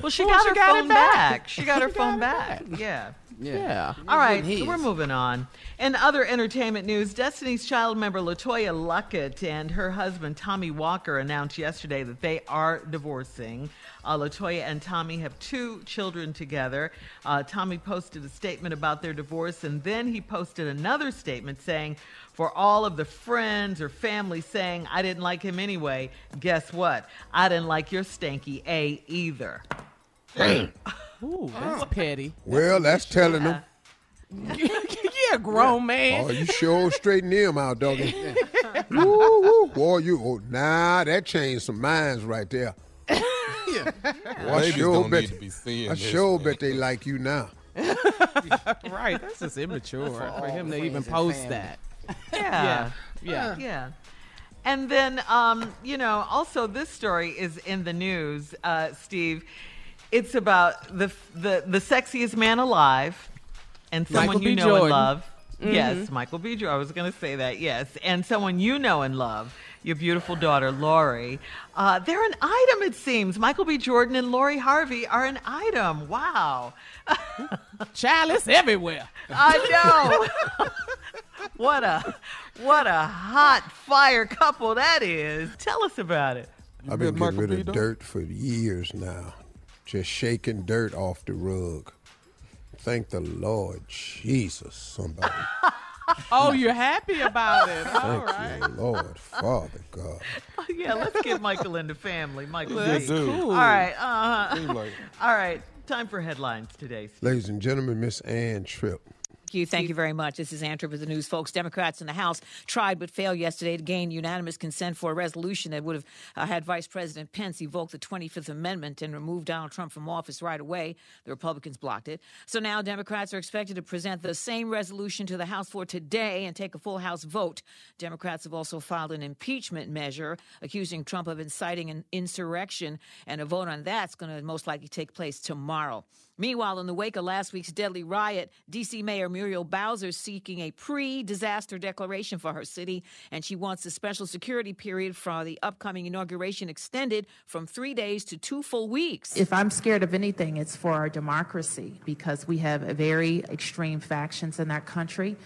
Speaker 6: Well, she
Speaker 2: Well,
Speaker 6: got
Speaker 2: she
Speaker 6: her
Speaker 2: got
Speaker 6: phone
Speaker 2: back.
Speaker 6: back. She got her
Speaker 2: She
Speaker 6: phone
Speaker 2: got it
Speaker 6: back. Yeah. Yeah. All right, so we're moving on. In other entertainment news, Destiny's Child member LeToya Luckett and her husband Tommy Walker announced yesterday that they are divorcing. Uh, LeToya and Tommy have two children together. Uh, Tommy posted a statement about their divorce, and then he posted another statement saying, for all of the friends or family saying, I didn't like him anyway, guess what? I didn't like your stanky A either.
Speaker 2: Ooh, that's petty.
Speaker 4: Well, that's telling them.
Speaker 2: yeah, grown man.
Speaker 4: Oh, you sure straighten them out, doggy. woo, woo. Boy, you, oh, nah, that changed some minds right there.
Speaker 8: yeah.
Speaker 4: Well, I
Speaker 8: Babies
Speaker 4: sure
Speaker 8: don't
Speaker 4: bet,
Speaker 8: need to be seeing
Speaker 4: I
Speaker 8: this,
Speaker 4: sure bet they like you now.
Speaker 2: right, that's just immature for,
Speaker 6: all
Speaker 2: him to even post
Speaker 6: family.
Speaker 2: that.
Speaker 6: Yeah.
Speaker 2: Yeah.
Speaker 6: Yeah. And then, um, you know, also this story is in the news, uh, Steve. It's about the the the sexiest man alive, and someone
Speaker 2: Michael
Speaker 6: you
Speaker 2: B.
Speaker 6: know and love. Yes,
Speaker 2: Mhm.
Speaker 6: Michael B. Jordan. I was going to say that. Yes, and someone you know and love. Your beautiful daughter, Lori. Uh, they're an item, it seems. Michael B. Jordan and Lori Harvey are an item. Wow.
Speaker 2: Child, it's everywhere.
Speaker 6: I know. what a what a hot fire couple that is. Tell us about it.
Speaker 4: I've been getting rid of dirt for years now. Just shaking dirt off the rug. Thank the Lord Jesus, somebody.
Speaker 2: Oh, you're happy about it. All
Speaker 4: Thank
Speaker 2: right.
Speaker 4: you, Lord, Father God.
Speaker 6: Oh, yeah, let's get Michael in the family. Michael,
Speaker 4: Yeah,
Speaker 6: B.
Speaker 4: dude.
Speaker 6: All right. Uh,
Speaker 4: Seem like
Speaker 6: all right. Time for headlines today.
Speaker 4: Ladies and gentlemen, Miss Ann Tripp.
Speaker 21: Thank you. Thank you very much. This is Ann Tripp with the news, folks. Democrats in the House tried but failed yesterday to gain unanimous consent for a resolution that would have uh, had Vice President Pence evoke the 25th Amendment and remove Donald Trump from office right away. The Republicans blocked it. So now Democrats are expected to present the same resolution to the House floor today and take a full House vote. Democrats have also filed an impeachment measure accusing Trump of inciting an insurrection, and a vote on that's going to most likely take place tomorrow. Meanwhile, in the wake of last week's deadly riot, D.C. Mayor Muriel Bowser is seeking a pre disaster declaration for her city, and she wants the special security period for the upcoming inauguration extended from three days to two full weeks.
Speaker 22: If I'm scared of anything, it's for our democracy because we have very extreme factions in our country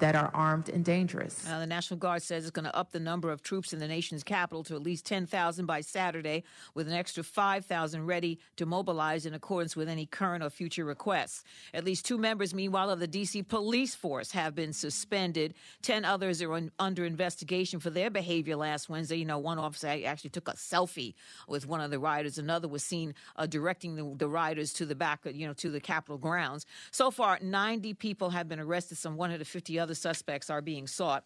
Speaker 22: that are armed and dangerous.
Speaker 21: Uh, the National Guard says it's going to up the number of troops in the nation's capital to at least 10,000 by Saturday, with an extra 5,000 ready to mobilize in accordance with any current or future requests. At least two members, meanwhile, of the D.C. police force have been suspended. Ten others are un- under investigation for their behavior last Wednesday. You know, one officer actually took a selfie with one of the rioters. Another was seen uh, directing the, the rioters to the back, you know, to the Capitol grounds. So far, 90 people have been arrested. Some 150 other suspects are being sought.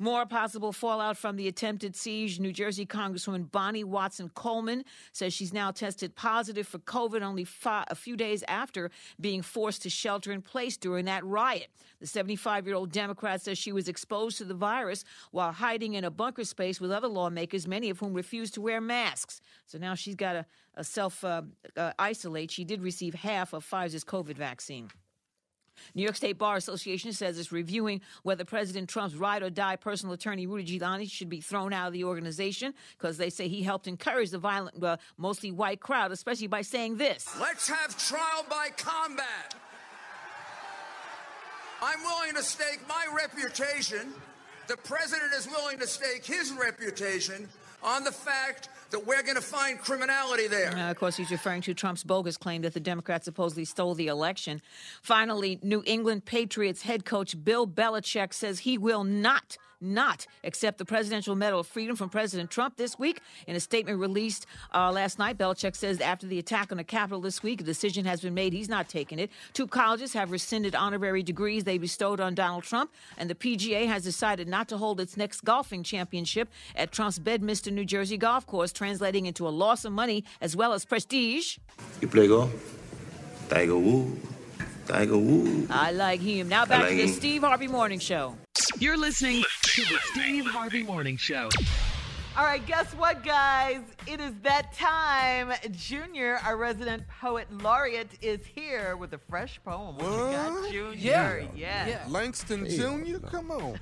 Speaker 21: More possible fallout from the attempted siege. New Jersey Congresswoman Bonnie Watson Coleman says she's now tested positive for COVID only a few days after being forced to shelter in place during that riot. The 75 year old Democrat says she was exposed to the virus while hiding in a bunker space with other lawmakers, many of whom refused to wear masks. So now she's got to uh, self uh, uh, isolate. She did receive half of Pfizer's COVID vaccine. New York State Bar Association says it's reviewing whether President Trump's ride or die personal attorney Rudy Giuliani should be thrown out of the organization because they say he helped encourage the violent, uh, mostly white crowd, especially by saying this.
Speaker 23: Let's have trial by combat. I'm willing to stake my reputation. The president is willing to stake his reputation on the fact that we're going to find criminality there.
Speaker 21: Uh, of course, he's referring to Trump's bogus claim that the Democrats supposedly stole the election. Finally, New England Patriots head coach Bill Belichick says he will not not accept the Presidential Medal of Freedom from President Trump this week. In a statement released uh, last night, Belichick says after the attack on the Capitol this week, a decision has been made. He's not taking it. Two colleges have rescinded honorary degrees they bestowed on Donald Trump, and the PGA has decided not to hold its next golfing championship at Trump's Bedminster, New Jersey golf course, translating into a loss of money as well as prestige.
Speaker 24: You play golf? Tiger Woods. Tiger Woods.
Speaker 21: I like him. Now back
Speaker 24: like
Speaker 21: to the
Speaker 24: him.
Speaker 21: Steve Harvey Morning Show.
Speaker 5: You're listening to the Steve Harvey Morning Show.
Speaker 6: All right, guess what, guys? It is that time. Junior, our resident poet laureate, is here with a fresh poem. What, you got, Junior?
Speaker 8: Yeah.
Speaker 6: yeah.
Speaker 8: Langston Jr., come on.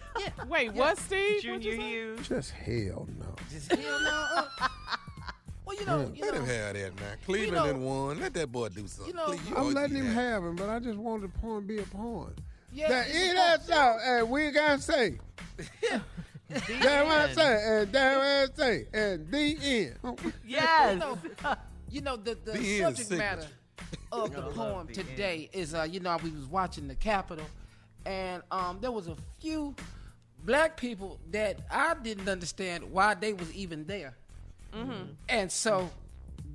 Speaker 2: Wait, what, Steve?
Speaker 6: Junior Hughes.
Speaker 4: Just hell no.
Speaker 8: Just hell no.
Speaker 9: Well, you know,
Speaker 8: Let him have that man. Cleveland
Speaker 9: know-
Speaker 8: done won. Let that boy do something.
Speaker 9: know,
Speaker 8: Please, you
Speaker 4: I'm letting him
Speaker 8: that.
Speaker 4: have him, but I just wanted the porn be a porn.
Speaker 9: Yeah,
Speaker 4: that,
Speaker 9: it's
Speaker 4: it
Speaker 9: a
Speaker 4: that so, and we gotta say. That's what I say, and that's what I say, and the end.
Speaker 6: Yes.
Speaker 9: You know, you know the, the,
Speaker 4: The
Speaker 9: subject matter of the poem today is uh you know we was watching the Capitol, and um there was a few black people that I didn't understand why they was even there,
Speaker 2: Mm-hmm.
Speaker 9: and so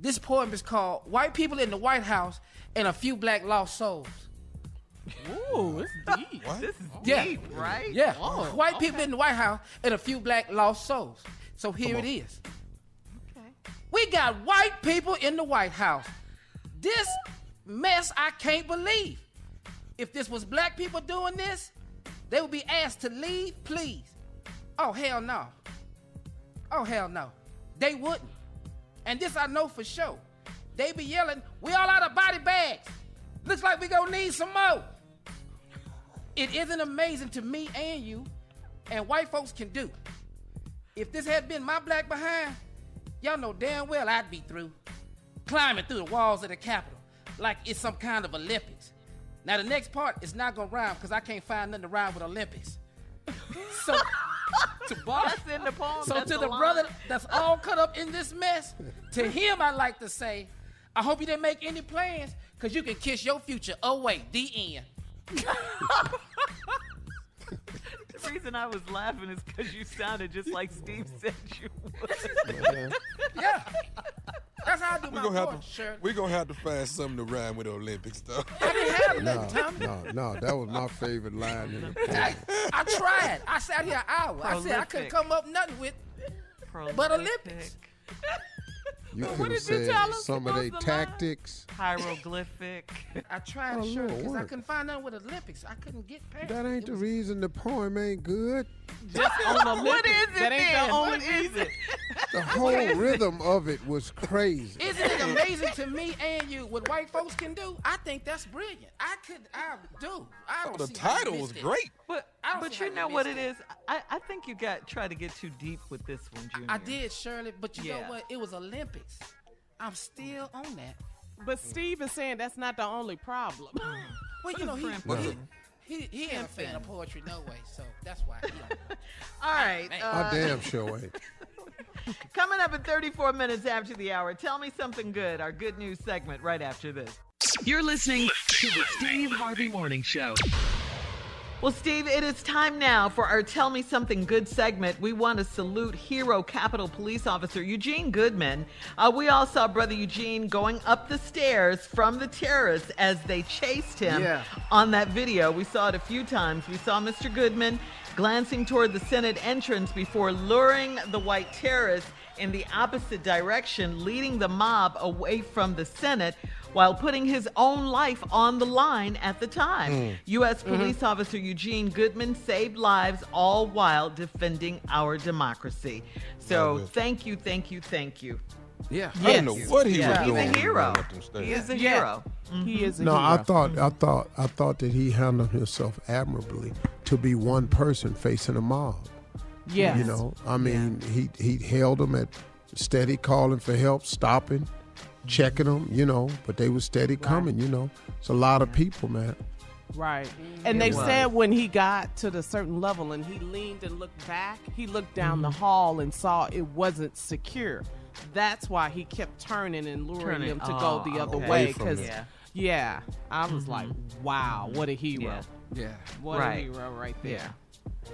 Speaker 9: this poem is called "White People in the White House and a Few Black Lost Souls."
Speaker 2: Ooh, it's deep.
Speaker 6: This is
Speaker 9: Yeah.
Speaker 6: deep, right?
Speaker 9: Yeah,
Speaker 2: Oh,
Speaker 9: white people in the White House and a few black lost souls. So here it is. We got white people in the White House. This mess I can't believe. If this was black people doing this, they would be asked to leave, please. Oh hell no. Oh hell no. They wouldn't. And this I know for sure. They be yelling, we all out of body bags. Looks like we gonna need some more. It isn't amazing to me and you, and white folks can do. If this had been my black behind, y'all know damn well I'd be through. Climbing through the walls of the Capitol like it's some kind of Olympics. Now the next part is not gonna rhyme because I can't find nothing to rhyme with Olympics. So to Bob,
Speaker 6: That's in the poem.
Speaker 9: so
Speaker 6: That's
Speaker 9: to the
Speaker 6: line.
Speaker 9: brother that's all cut up in this mess, to him I like to say, I hope you didn't make any plans, cause you can kiss your future away. The end.
Speaker 6: The reason I was laughing is because you sounded just like Steve said you would.
Speaker 9: Yeah. That's how I do
Speaker 8: We
Speaker 9: my
Speaker 8: gonna have
Speaker 9: poetry,
Speaker 8: to.
Speaker 9: Shirley.
Speaker 8: We gonna have to find something to rhyme with the Olympics though.
Speaker 9: I didn't have
Speaker 4: No,
Speaker 9: Tommy.
Speaker 4: no, no, that was my favorite line in the poem.
Speaker 9: I, I tried. I sat here an hour. I said I couldn't come up nothing with but Olympics.
Speaker 4: You
Speaker 9: What
Speaker 4: could have
Speaker 9: did you
Speaker 4: said
Speaker 9: tell us
Speaker 4: some of
Speaker 9: was
Speaker 4: their
Speaker 9: the line?
Speaker 4: tactics.
Speaker 6: Hieroglyphic.
Speaker 9: I tried
Speaker 4: Oh,
Speaker 9: to sure
Speaker 4: Lord,
Speaker 9: because I couldn't find nothing with Olympics. I couldn't get past.
Speaker 4: That ain't the reason the poem ain't good.
Speaker 2: Just on Olympics.
Speaker 6: What is it
Speaker 2: That ain't
Speaker 6: then?
Speaker 2: the only
Speaker 6: What is
Speaker 2: reason.
Speaker 4: The whole rhythm of it was crazy.
Speaker 9: Isn't it amazing to me and you what white folks can do? I think that's brilliant. I could, I do. I don't
Speaker 8: the
Speaker 9: see how
Speaker 8: title was
Speaker 9: it.
Speaker 8: great.
Speaker 6: But
Speaker 9: I don't
Speaker 6: but
Speaker 9: see how
Speaker 6: you
Speaker 9: you
Speaker 6: know what it
Speaker 9: it.
Speaker 6: is. I, I think you got try to get too deep with this one, Junior.
Speaker 9: I did, Shirley, but you
Speaker 6: Yeah.
Speaker 9: know what? It was Olympics. I'm still on that.
Speaker 2: But Steve is saying that's not the only problem.
Speaker 9: Well, you know, he,
Speaker 6: What
Speaker 9: he, he, he ain't a fan of poetry no way, so that's why. He.
Speaker 6: All right. Uh,
Speaker 4: I damn sure ain't.
Speaker 6: Coming up at 34 minutes after the hour, tell me something good. Our good news segment right after this.
Speaker 5: You're listening to the Steve Harvey Morning Show.
Speaker 6: Well, Steve, it is time now for our Tell Me Something Good segment. We want to salute hero Capitol Police Officer Eugene Goodman. Uh, we all saw Brother Eugene going up the stairs from the terrorists as they chased him
Speaker 9: Yeah.
Speaker 6: on that video. We saw it a few times. We saw Mr. Goodman glancing toward the Senate entrance before luring the white terrorists in the opposite direction, leading the mob away from the Senate while putting his own life on the line at the time.
Speaker 9: Mm.
Speaker 6: U.S.
Speaker 9: Mm-hmm.
Speaker 6: Police Officer Eugene Goodman saved lives all while defending our democracy. So thank you, thank you, thank you.
Speaker 9: Yeah.
Speaker 8: I don't know what he
Speaker 6: Yeah.
Speaker 8: was
Speaker 6: He's a hero.
Speaker 8: ran up them stairs.
Speaker 6: He is a
Speaker 2: Yeah.
Speaker 6: hero.
Speaker 2: He is a
Speaker 4: No,
Speaker 2: hero.
Speaker 4: I thought, I thought, I thought that he handled himself admirably to be one person facing a mob.
Speaker 2: Yes.
Speaker 4: You know, I mean, he he held them at steady, calling for help, stopping, checking them. You know, but they were steady coming. You know, it's a lot of people, man.
Speaker 2: Right. And
Speaker 6: It
Speaker 2: they
Speaker 6: was.
Speaker 2: said when he got to the certain level and he leaned and looked back, he looked down the mm-hmm. hall and saw it wasn't secure. That's why he kept turning and luring
Speaker 6: Turning.
Speaker 2: them to
Speaker 6: Oh,
Speaker 2: go the other
Speaker 6: okay.
Speaker 2: way. Because, yeah,
Speaker 6: Yeah.
Speaker 2: I was like, wow, what a hero.
Speaker 6: Yeah.
Speaker 9: Yeah.
Speaker 2: What
Speaker 6: Right.
Speaker 2: a hero right there.
Speaker 6: Yeah.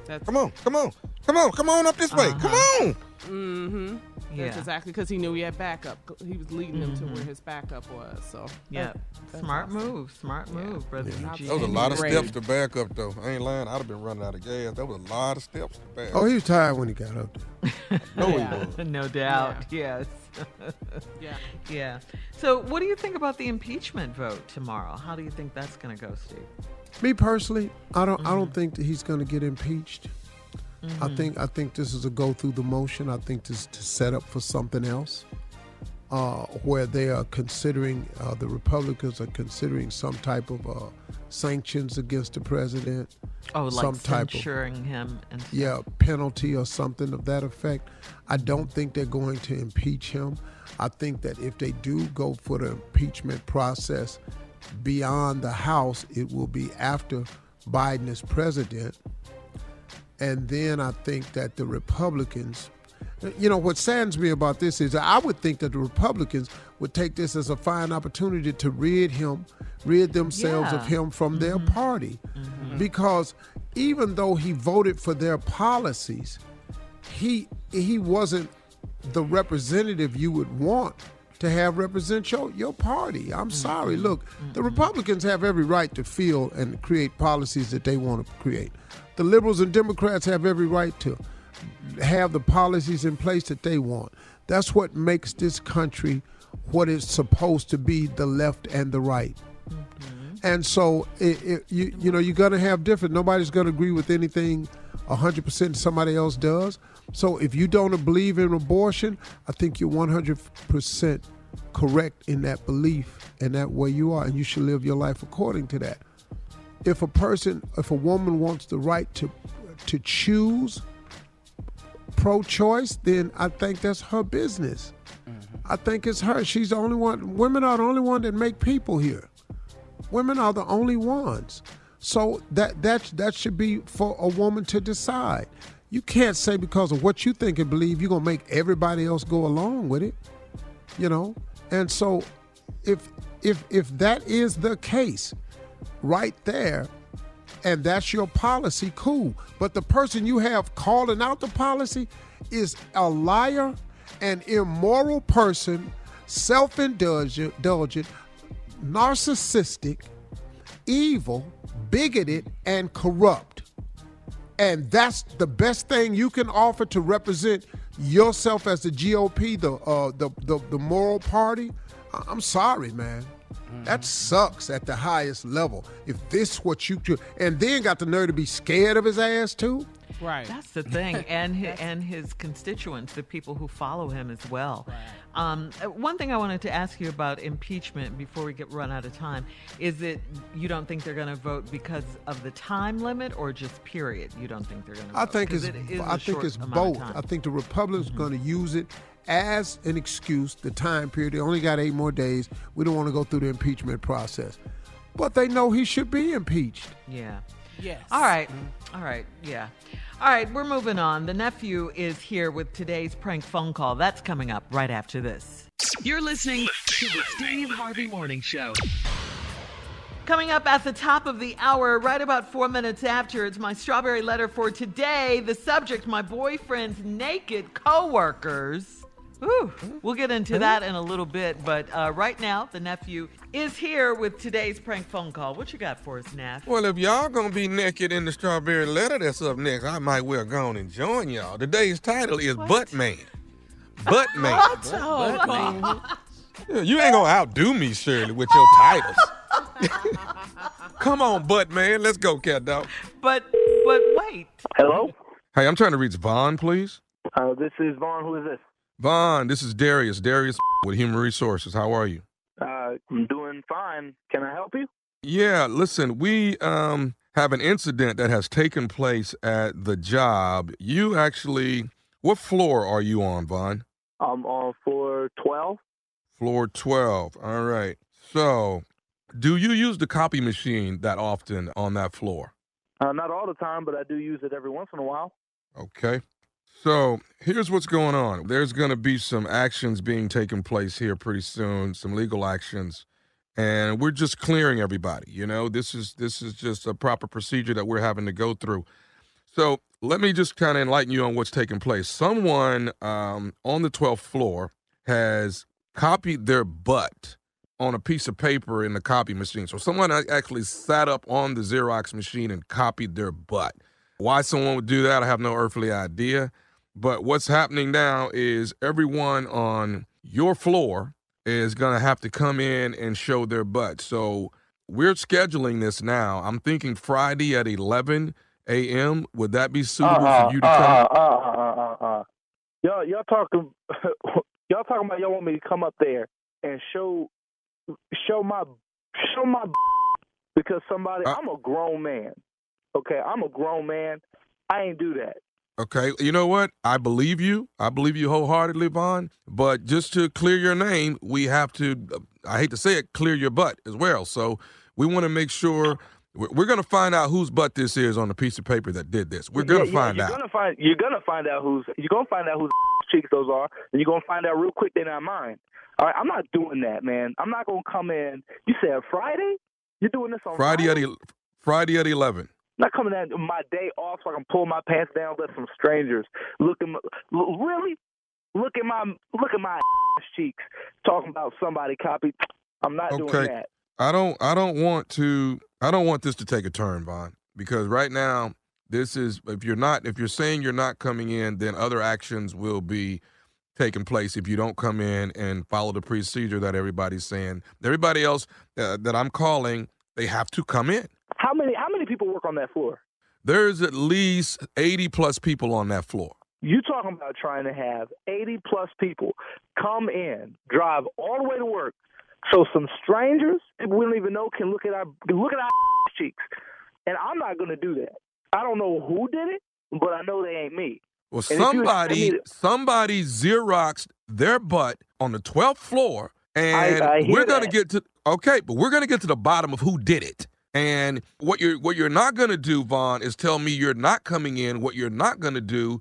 Speaker 2: That's,
Speaker 8: Come on, come on, come on, come on up this way. Come on.
Speaker 2: Mm-hmm. That's exactly because he knew he had backup. He was leading them to where his backup was. So
Speaker 6: Yeah.
Speaker 2: that-
Speaker 6: Smart
Speaker 2: awesome.
Speaker 6: move. Smart move, brother
Speaker 4: Yeah.
Speaker 8: That was a lot of
Speaker 2: Great.
Speaker 8: steps to back up, though. I ain't lying. I'd have been running out of gas. That was a lot of steps to back.
Speaker 4: Oh, he was tired when he got up there.
Speaker 8: no,
Speaker 2: Yeah.
Speaker 8: he was.
Speaker 6: no doubt. Yes.
Speaker 2: Yeah.
Speaker 6: yeah. So, what do you think about the impeachment vote tomorrow? How do you think that's going to go, Steve?
Speaker 4: Me personally, I don't. I
Speaker 6: Mm-hmm.
Speaker 4: don't think that he's going to get impeached. I think. I think this is a go through the motion. I think this is to set up for something else. uh, where they are considering, uh, the Republicans are considering some type of uh, sanctions against the president.
Speaker 6: Oh, like
Speaker 4: some type
Speaker 6: censuring
Speaker 4: of,
Speaker 6: him and
Speaker 4: yeah, penalty or something of that effect. I don't think they're going to impeach him. I think that if they do go for the impeachment process beyond the House, it will be after Biden is president. And then I think that the Republicans, you know, what saddens me about this is I would think that the Republicans would take this as a fine opportunity to rid him, rid themselves of him from their mm-hmm. party. Mm-hmm. Because even though he voted for their policies, he he wasn't the representative you would want to have represent your, your party. I'm mm-hmm. sorry. Mm-hmm. Look, the mm-hmm. Republicans have every right to feel and create policies that they want to create. The liberals and Democrats have every right to have the policies in place that they want. That's what makes this country what it's supposed to be the left and the right. And so, it, it, you you know, you're gonna have different. Nobody's gonna agree with anything 100 percent somebody else does. So if you don't believe in abortion, I think you're 100 percent correct in that belief and that way you are, and you should live your life according to that. If a person, if a woman wants the right to to choose pro-choice, then I think that's her business. Mm-hmm. I think it's her. She's the only one. Women are the only one that make people here. Women are the only ones. So that that that should be for a woman to decide. You can't say because of what you think and believe you're gonna make everybody else go along with it. You know? And so if if if that is the case right there, and that's your policy, cool. But the person you have calling out the policy is a liar, an immoral person, self indulgent, narcissistic, evil, bigoted, and corrupt. And that's the best thing you can offer to represent yourself as the GOP, the uh, the, the the moral party. I'm sorry, man. That sucks at the highest level. If this what you do, and then got the nerve to be scared of his ass too.
Speaker 2: Right.
Speaker 6: That's the thing, and his, and his constituents, the people who follow him as well. Um, uh, one thing I wanted to ask you about impeachment before we get run out of time is it you don't think they're going to vote because of the time limit, or just period? You don't think they're going to?
Speaker 4: I think it's I think it's both. I think the Republicans are going to use it as an excuse. The time period they only got eight more days. We don't want to go through the impeachment process, but they know he should be impeached.
Speaker 6: Yeah.
Speaker 2: Yes.
Speaker 6: All right. All right. Yeah. All right. We're moving on. The nephew is here with today's prank phone call. That's coming up right after this.
Speaker 5: You're listening to the Steve Harvey Morning Show.
Speaker 6: Coming up at the top of the hour, right about four minutes after, it's my strawberry letter for today. The subject, my boyfriend's naked coworkers. Ooh, we'll get into that in a little bit, but uh, right now, the nephew is here with today's prank phone call. What you got for us, Neff?
Speaker 8: Well, if y'all gonna be naked in the strawberry letter that's up next, I might well go on and join y'all. Today's title is Butt Man. Butt Man.
Speaker 6: What? Oh,
Speaker 8: Butt Man. Yeah, you ain't gonna outdo me, Shirley, with your titles. Come on, Butt Man. Let's go, cat dog.
Speaker 6: But but wait.
Speaker 25: Hello?
Speaker 8: Hey, I'm trying to reach Vaughn, please.
Speaker 25: Uh, this is Vaughn. Who is this?
Speaker 8: Vaughn, this is Darius. Darius with Human Resources. How are you?
Speaker 25: Uh, I'm doing fine. Can I help you?
Speaker 8: Yeah, listen, we um have an incident that has taken place at the job. You actually, what floor are you on, Vaughn?
Speaker 25: I'm on floor 12.
Speaker 8: Floor 12. All right. So, do you use the copy machine that often on that floor?
Speaker 25: Uh, not all the time, but I do use it every once in a while.
Speaker 8: Okay. So, here's what's going on. There's going to be some actions being taken place here pretty soon, some legal actions. And we're just clearing everybody, you know? This is this is just a proper procedure that we're having to go through. So, let me just kind of enlighten you on what's taking place. Someone um, on the 12th floor has copied their butt on a piece of paper in the copy machine. So someone actually sat up on the Xerox machine and copied their butt. Why someone would do that, I have no earthly idea. But what's happening now is everyone on your floor is going to have to come in and show their butt. So we're scheduling this now. I'm thinking Friday at 11 a.m. Would that be suitable
Speaker 25: Uh-uh,
Speaker 8: for you to
Speaker 25: uh-uh,
Speaker 8: come?
Speaker 25: uh-uh, uh-uh, uh-uh. Y'all, y'all talking? Y'all talking about y'all want me to come up there and show show my show my because somebody
Speaker 8: Uh,
Speaker 25: I'm a grown man. Okay, I'm a grown man. I ain't do that.
Speaker 8: Okay, you know what? I believe you. I believe you wholeheartedly, Vaughn. But just to clear your name, we have to, I hate to say it, clear your butt as well. So we want to make sure we're, going to find out whose butt this is on the piece of paper that did this. We're going to
Speaker 25: Yeah,
Speaker 8: find
Speaker 25: you're
Speaker 8: out.
Speaker 25: Gonna find, you're gonna find out who's you're gonna find out whose cheeks those are, and you're gonna find out real quick they're not mine. All right, I'm not doing that, man. I'm not gonna come in. You said Friday? You're doing this on
Speaker 8: Friday at Friday at 11.
Speaker 25: Not coming at my day off so I can pull my pants down, let some strangers look at my, really look at my look at my cheeks talking about somebody copied. I'm not doing
Speaker 8: Okay.
Speaker 25: that.
Speaker 8: I don't I don't want to I don't want this to take a turn, Vaughn, because right now this is if you're not if you're saying you're not coming in, then other actions will be taking place if you don't come in and follow the procedure that everybody's saying. Everybody else uh, that I'm calling, they have to come in.
Speaker 25: How many people work on that floor?
Speaker 8: There's at least 80 plus people on that floor.
Speaker 25: You talking about trying to have 80 plus people come in, drive all the way to work, so some strangers people we don't even know can look at our look at our cheeks, and I'm not going to do that. I don't know who did it, but I know they ain't me.
Speaker 8: Well,
Speaker 25: And if you expect
Speaker 8: somebody
Speaker 25: me to-
Speaker 8: somebody xeroxed their butt on the 12th floor, and
Speaker 25: I hear
Speaker 8: we're gonna get to okay, but we're gonna get to the bottom of who did it. And what you're what you're not gonna do, Vaughn, is tell me you're not coming in. What you're not gonna do.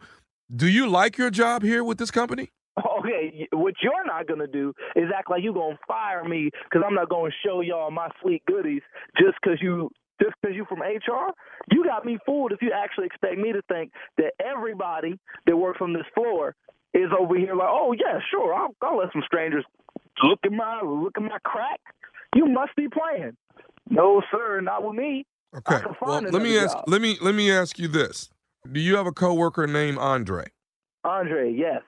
Speaker 8: Do you like your job here with this company?
Speaker 25: Okay, what you're not gonna do is act like you're gonna fire me because I'm not gonna show y'all my sweet goodies just because you just because you from HR. You got me fooled if you actually expect me to think that everybody that works on this floor is over here like, oh yeah, sure, I'll, I'll let some strangers look at my look at my crack. You must be playing. No, sir, not with me.
Speaker 8: Okay. Well, let me ask
Speaker 25: job.
Speaker 8: let me let me ask you this. Do you have a coworker named Andre?
Speaker 25: Andre, yes.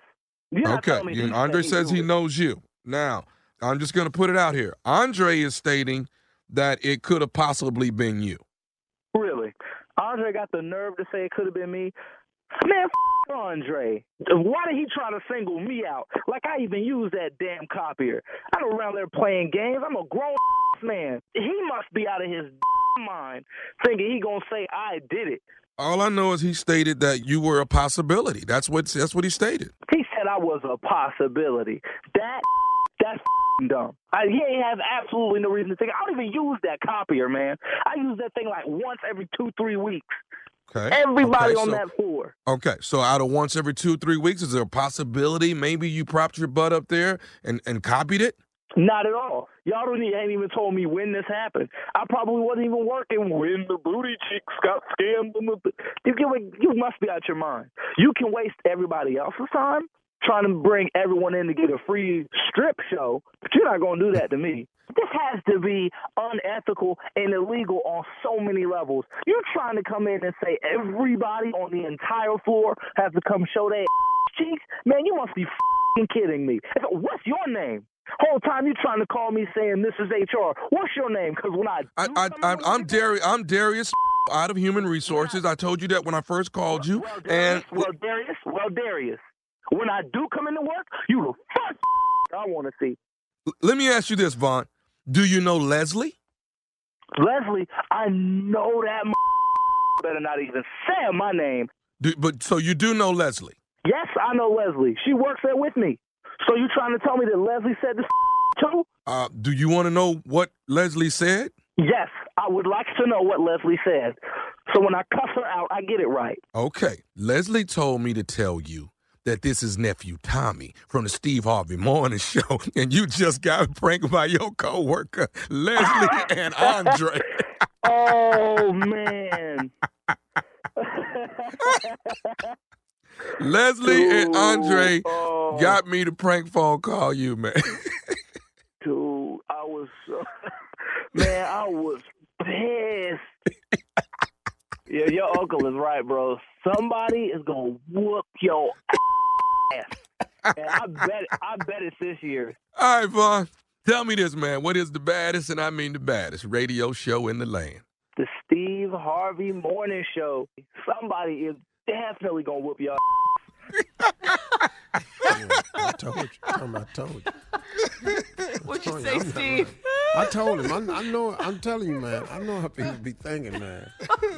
Speaker 8: Okay. you- Andre says he knows you. Now, I'm just going to put it out here. Andre is stating that it could have possibly been you.
Speaker 25: Really? Andre got the nerve to say it could have been me. Man, f- Andre. Why did he try to single me out? Like I even use that damn copier. I don't around there playing games. I'm a grown man. He must be out of his mind thinking he gonna say I did it.
Speaker 8: All I know is he stated that you were a possibility. That's what that's what he stated.
Speaker 25: He said I was a possibility. That that's dumb. I, he ain't have absolutely no reason to think. I don't even use that copier, man. I use that thing like once every two, three weeks.
Speaker 8: Okay.
Speaker 25: Everybody
Speaker 8: Okay,
Speaker 25: on
Speaker 8: so-
Speaker 25: that floor.
Speaker 8: Okay, so out of once every two three weeks, is there a possibility maybe you propped your butt up there and and copied it?
Speaker 25: Not at all. Y'all don't even, ain't even told me when this happened. I probably wasn't even working when the booty cheeks got scammed. You, you, you must be out your mind. You can waste everybody else's time trying to bring everyone in to get a free strip show, but you're not going to do that to me. This has to be unethical and illegal on so many levels. You're trying to come in and say everybody on the entire floor has to come show their cheeks? Man, you must be fing kidding me. What's your name? Whole time you trying to call me saying this is HR. What's your name? Because when I
Speaker 8: I, I, I I'm Darius. I'm Darius out of Human Resources. I told you that when I first called you, and
Speaker 25: well Darius, well Darius, when I do come into work, you the first I want to see.
Speaker 8: let me ask you this, Vaughn. Do you know Leslie?
Speaker 25: Leslie, I know that better not even say my name.
Speaker 8: Do, but so you do know Leslie?
Speaker 25: Yes, I know Leslie. She works there with me. So you trying to tell me that Leslie said this too?
Speaker 8: Uh, do you want to know what Leslie said?
Speaker 25: Yes, I would like to know what Leslie said. So when I cuss her out, I get it right.
Speaker 8: Okay. Leslie told me to tell you that this is nephew Tommy from the Steve Harvey Morning Show, and you just got pranked by your coworker Leslie and Andre.
Speaker 25: oh man.
Speaker 8: Leslie and Andre
Speaker 25: Oh.
Speaker 8: got me to prank phone call you, man.
Speaker 25: Dude, I was man, I was pissed. yeah, your uncle is right, bro. Somebody is gonna whoop your ass. And I bet I bet it's this year.
Speaker 8: All right, Vaughn. Tell me this, man. What is the baddest, and I mean the baddest, radio show in the land?
Speaker 25: The Steve Harvey Morning Show. Somebody is definitely gonna whoop your
Speaker 4: I told you. I told you.
Speaker 6: What'd you
Speaker 4: told
Speaker 6: say,
Speaker 4: I'm not-
Speaker 6: Steve?
Speaker 4: I told him. I, I know. I'm telling you, man. I know how people be thinking, man.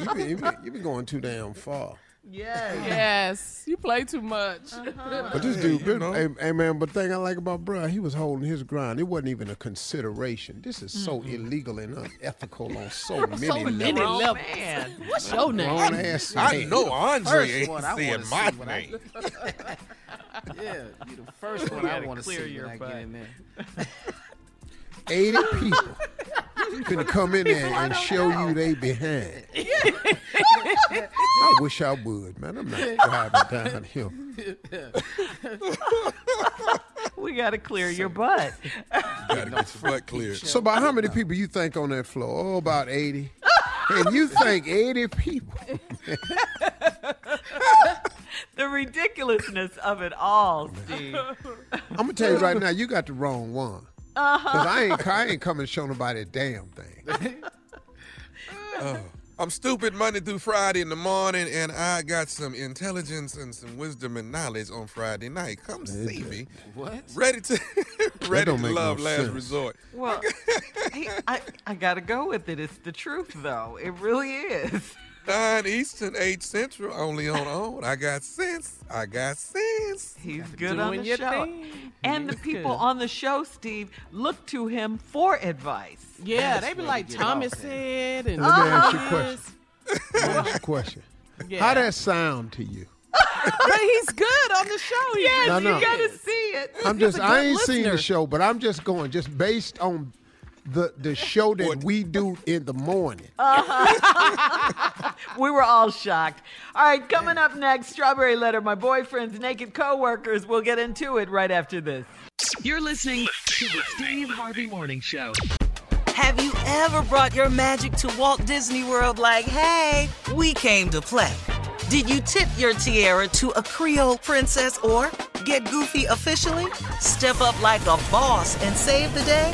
Speaker 4: You be, you be, you be going too damn far.
Speaker 6: Yes.
Speaker 2: Yes. You play too much. Uh-huh.
Speaker 4: But this dude, hey, hey, man, but the thing I like about bruh, he was holding his ground. It wasn't even a consideration. This is so illegal and unethical on so many
Speaker 2: So
Speaker 4: levels.
Speaker 2: many levels. What's your name?
Speaker 4: Grown ass
Speaker 8: I
Speaker 4: man.
Speaker 8: know Andre
Speaker 9: First
Speaker 8: ain't
Speaker 9: one I
Speaker 8: saying
Speaker 9: wanna
Speaker 8: my
Speaker 9: see when I-
Speaker 8: name.
Speaker 9: yeah, you the first one I
Speaker 2: gotta
Speaker 9: want to
Speaker 2: clear
Speaker 9: see
Speaker 2: your
Speaker 9: when I
Speaker 2: butt.
Speaker 9: get in there.
Speaker 4: 80 people finna come in there and show you they behind. I wish I would, man. I'm not driving down here.
Speaker 6: We got to clear your butt.
Speaker 8: Gotta get your butt cleared.
Speaker 4: So about how many people you think on that floor? Oh, about 80. And you think 80 people?
Speaker 6: the ridiculousness of it all, Steve.
Speaker 4: I'm gonna tell you right now, you got the wrong one.
Speaker 6: Uh-huh.
Speaker 4: Cause I ain't, I ain't coming to show nobody a damn thing.
Speaker 8: Oh, I'm stupid Monday through Friday in the morning, and I got some intelligence and some wisdom and knowledge on Friday night. Come see me.
Speaker 9: What?
Speaker 8: Ready to ready to love
Speaker 4: no
Speaker 8: last
Speaker 4: sense.
Speaker 8: resort.
Speaker 6: Well, hey, I, I got to go with it. It's the truth, though. It really is.
Speaker 8: Nine Eastern, eight Central, only on OWN. I got sense. I got sense.
Speaker 6: He's good on the show.
Speaker 2: thing.
Speaker 6: And the people
Speaker 2: good.
Speaker 6: on the show, Steve, look to him for advice.
Speaker 2: Yeah,
Speaker 9: That's
Speaker 2: they be like
Speaker 9: we get
Speaker 2: Tommy said, and
Speaker 4: Let me ask you a question. Let me ask you a question.
Speaker 2: Yeah.
Speaker 4: How that sound to you?
Speaker 2: but he's good on the show. He
Speaker 6: Yes,
Speaker 4: No,
Speaker 6: you got to see it.
Speaker 4: I'm
Speaker 2: He's
Speaker 4: just I
Speaker 2: good
Speaker 4: ain't seen the show, but I'm just going just based on the the show that we do in the morning. Uh-huh.
Speaker 6: We were all shocked. All right, coming up next, Strawberry Letter, my boyfriend's naked coworkers. We'll get into it right after this.
Speaker 5: You're listening to the Steve Harvey Morning Show.
Speaker 7: Have you ever brought your magic to Walt Disney World like, hey, we came to play? Did you tip your tiara to a Creole princess or get goofy officially? Step up like a boss and save the day?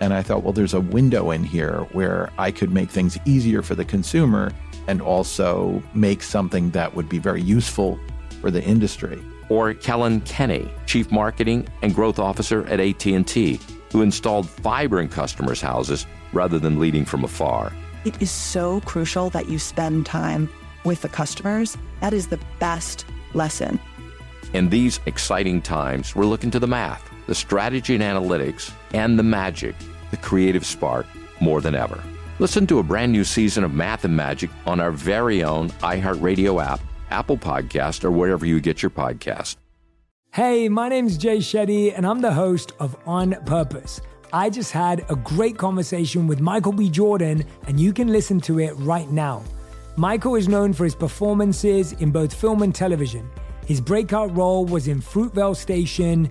Speaker 13: And I thought, well, there's a window in here where I could make things easier for the consumer and also make something that would be very useful for the industry.
Speaker 14: Or Kellyn Kenny, Chief Marketing and Growth Officer at AT&T, who installed fiber in customers' houses rather than leading from afar.
Speaker 15: It is so crucial that you spend time with the customers. That is the best lesson.
Speaker 14: In these exciting times, we're looking to the math, the strategy and analytics, and the magic, the creative spark, more than ever. Listen to a brand new season of Math and Magic on our very own iHeartRadio app, Apple Podcast, or wherever you get your podcast.
Speaker 16: Hey, my name's Jay Shetty, and I'm the host of On Purpose. I just had a great conversation with Michael B. Jordan, and you can listen to it right now. Michael is known for his performances in both film and television. His breakout role was in Fruitvale Station,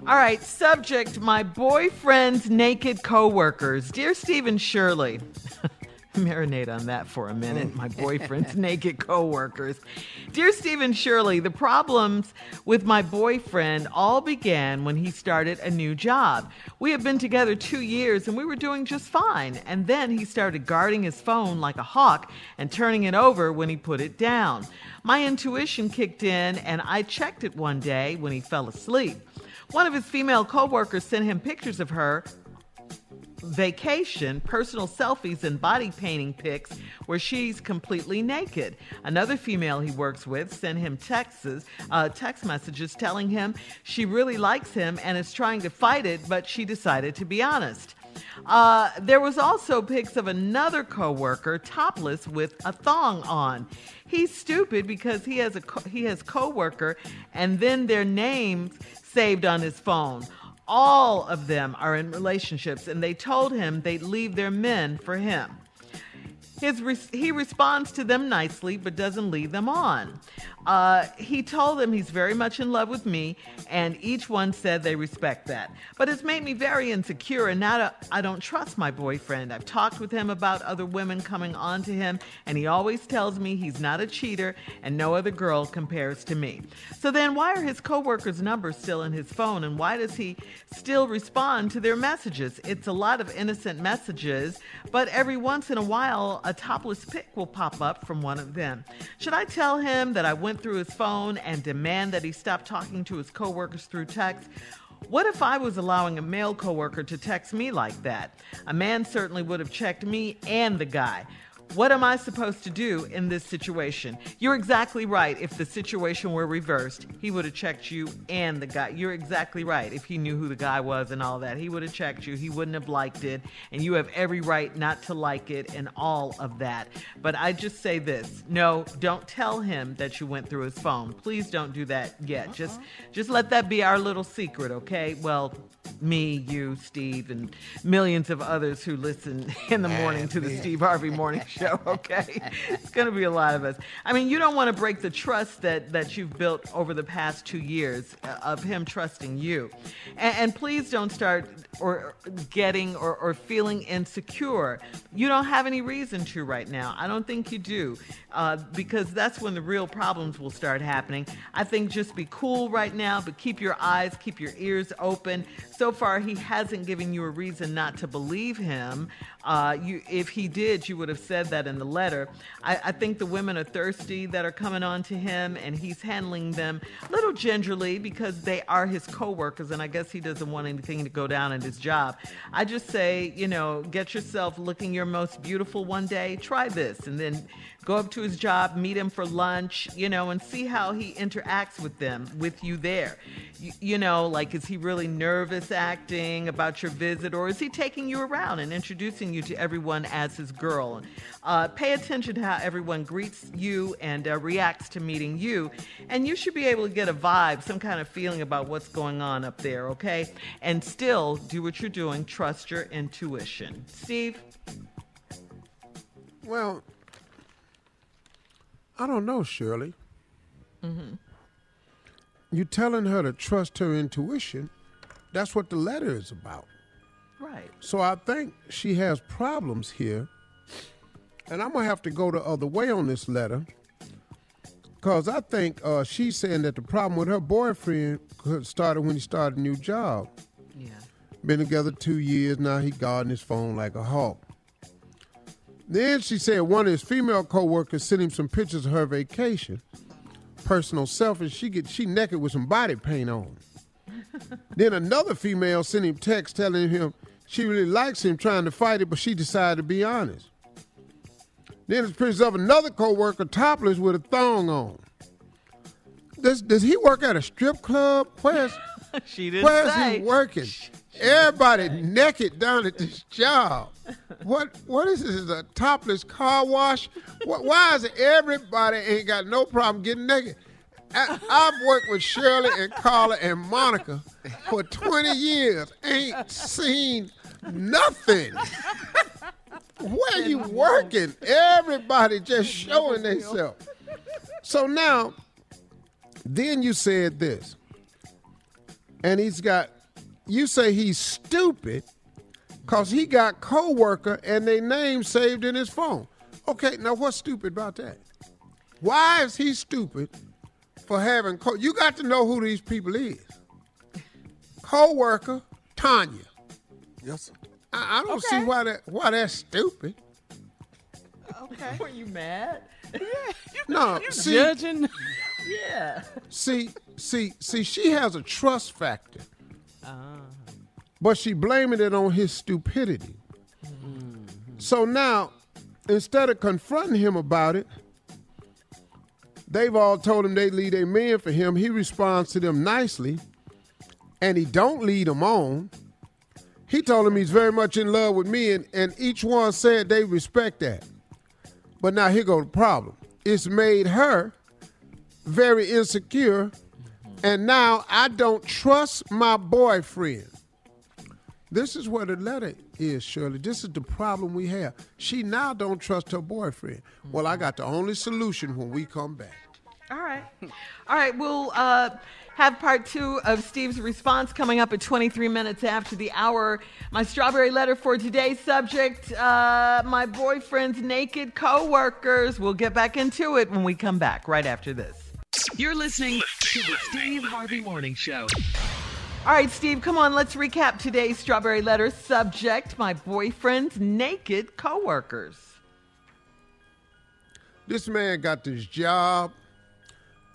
Speaker 6: All right, subject my boyfriend's naked coworkers. Dear Stephen Shirley, marinate on that for a minute. My boyfriend's naked coworkers. Dear Stephen Shirley, the problems with my boyfriend all began when he started a new job. We had been together two years and we were doing just fine. And then he started guarding his phone like a hawk and turning it over when he put it down. My intuition kicked in and I checked it one day when he fell asleep. One of his female coworkers sent him pictures of her vacation, personal selfies, and body painting pics where she's completely naked. Another female he works with sent him texts, uh, text messages telling him she really likes him and is trying to fight it, but she decided to be honest. Uh, there was also pics of another coworker topless with a thong on. He's stupid because he has a co- he has coworker and then their names saved on his phone. All of them are in relationships, and they told him they'd leave their men for him. His he responds to them nicely, but doesn't lead them on. Uh, he told them he's very much in love with me, and each one said they respect that. But it's made me very insecure, and now I don't trust my boyfriend. I've talked with him about other women coming on to him, and he always tells me he's not a cheater and no other girl compares to me. So then, why are his coworkers' numbers still in his phone, and why does he still respond to their messages? It's a lot of innocent messages, but every once in a while, a topless pic will pop up from one of them. Should I tell him that I went through his phone and demand that he stop talking to his coworkers through text? What if I was allowing a male coworker to text me like that? A man certainly would have checked me and the guy. What am I supposed to do in this situation? You're exactly right. If the situation were reversed, he would have checked you and the guy. You're exactly right. If he knew who the guy was and all that, he would have checked you. He wouldn't have liked it. And you have every right not to like it and all of that. But I just say this no, don't tell him that you went through his phone. Please don't do that yet. Just, just let that be our little secret, okay? Well, me, you, Steve, and millions of others who listen in the morning to the Steve Harvey Morning Show. Okay, it's going to be a lot of us. I mean, you don't want to break the trust that that you've built over the past two years uh, of him trusting you, and, and please don't start or getting or, or feeling insecure. You don't have any reason to right now. I don't think you do, uh, because that's when the real problems will start happening. I think just be cool right now, but keep your eyes, keep your ears open. So far, he hasn't given you a reason not to believe him. Uh, you, if he did, you would have said that in the letter. I, I think the women are thirsty that are coming on to him, and he's handling them a little gingerly because they are his coworkers, and I guess he doesn't want anything to go down in his job. I just say, you know, get yourself looking your most beautiful one day. Try this, and then go up to his job, meet him for lunch, you know, and see how he interacts with them, with you there. You, you, know, like, is he really nervous acting about your visit, or is he taking you around and introducing you to everyone as his girl? Uh, pay attention to how everyone greets you and uh, reacts to meeting you, and you should be able to get a vibe, some kind of feeling about what's going on up there, okay? And still do what you're doing, trust your intuition. Steve?
Speaker 4: Well, I don't know, Shirley.
Speaker 6: Mm-hmm.
Speaker 4: You telling her to trust her intuition. That's what the letter is about.
Speaker 6: Right.
Speaker 4: So I think she has problems here. And I'm going to have to go the other way on this letter. Because I think uh, she's saying that the problem with her boyfriend started when he started a new job.
Speaker 6: Yeah.
Speaker 4: Been together two years now. He guarding his phone like a hawk. Then she said one of his female coworkers sent him some pictures of her vacation, personal selfies. She get she naked with some body paint on. then another female sent him text telling him she really likes him trying to fight it, but she decided to be honest. Then there's pictures of another coworker topless with a thong on. Does does he work at a strip club? Where's
Speaker 6: she didn't
Speaker 4: Where's
Speaker 6: say.
Speaker 4: he working? Everybody naked down at this job. What what is this? Is a topless car wash? What, why is everybody ain't got no problem getting naked? I, I've worked with Shirley and Carla and Monica for 20 years. Ain't seen nothing. Where you working? Everybody just showing themselves. So now, then you said this, and he's got. You say he's stupid because he got co-worker and their name saved in his phone. Okay, now what's stupid about that? Why is he stupid for having co? You got to know who these people is. Co-worker Tanya.
Speaker 17: Yes, sir.
Speaker 4: I, I don't see why that why that's stupid.
Speaker 6: Okay. Were you mad?
Speaker 4: No,
Speaker 2: You
Speaker 4: see,
Speaker 2: judging?
Speaker 6: yeah.
Speaker 4: see, see, see. She has a trust factor, Ah. but she blaming it on his stupidity. So now, instead of confronting him about it, they've all told him they lead a man for him. He responds to them nicely, and he don't lead them on. He told him he's very much in love with me, and, and each one said they respect that. But now here go the problem. It's made her very insecure, and now I don't trust my boyfriend. This is where the letter is, Shirley. This is the problem we have. She now don't trust her boyfriend. Well, I got the only solution when we come back.
Speaker 6: All right. All right. We'll uh, have part two of Steve's response coming up at 23 minutes after the hour. My strawberry letter for today's subject uh, my boyfriend's naked coworkers. We'll get back into it when we come back right after this.
Speaker 5: You're listening to the Steve Harvey Morning Show.
Speaker 6: All right, Steve, come on. Let's recap today's strawberry letter subject my boyfriend's naked coworkers.
Speaker 4: This man got this job.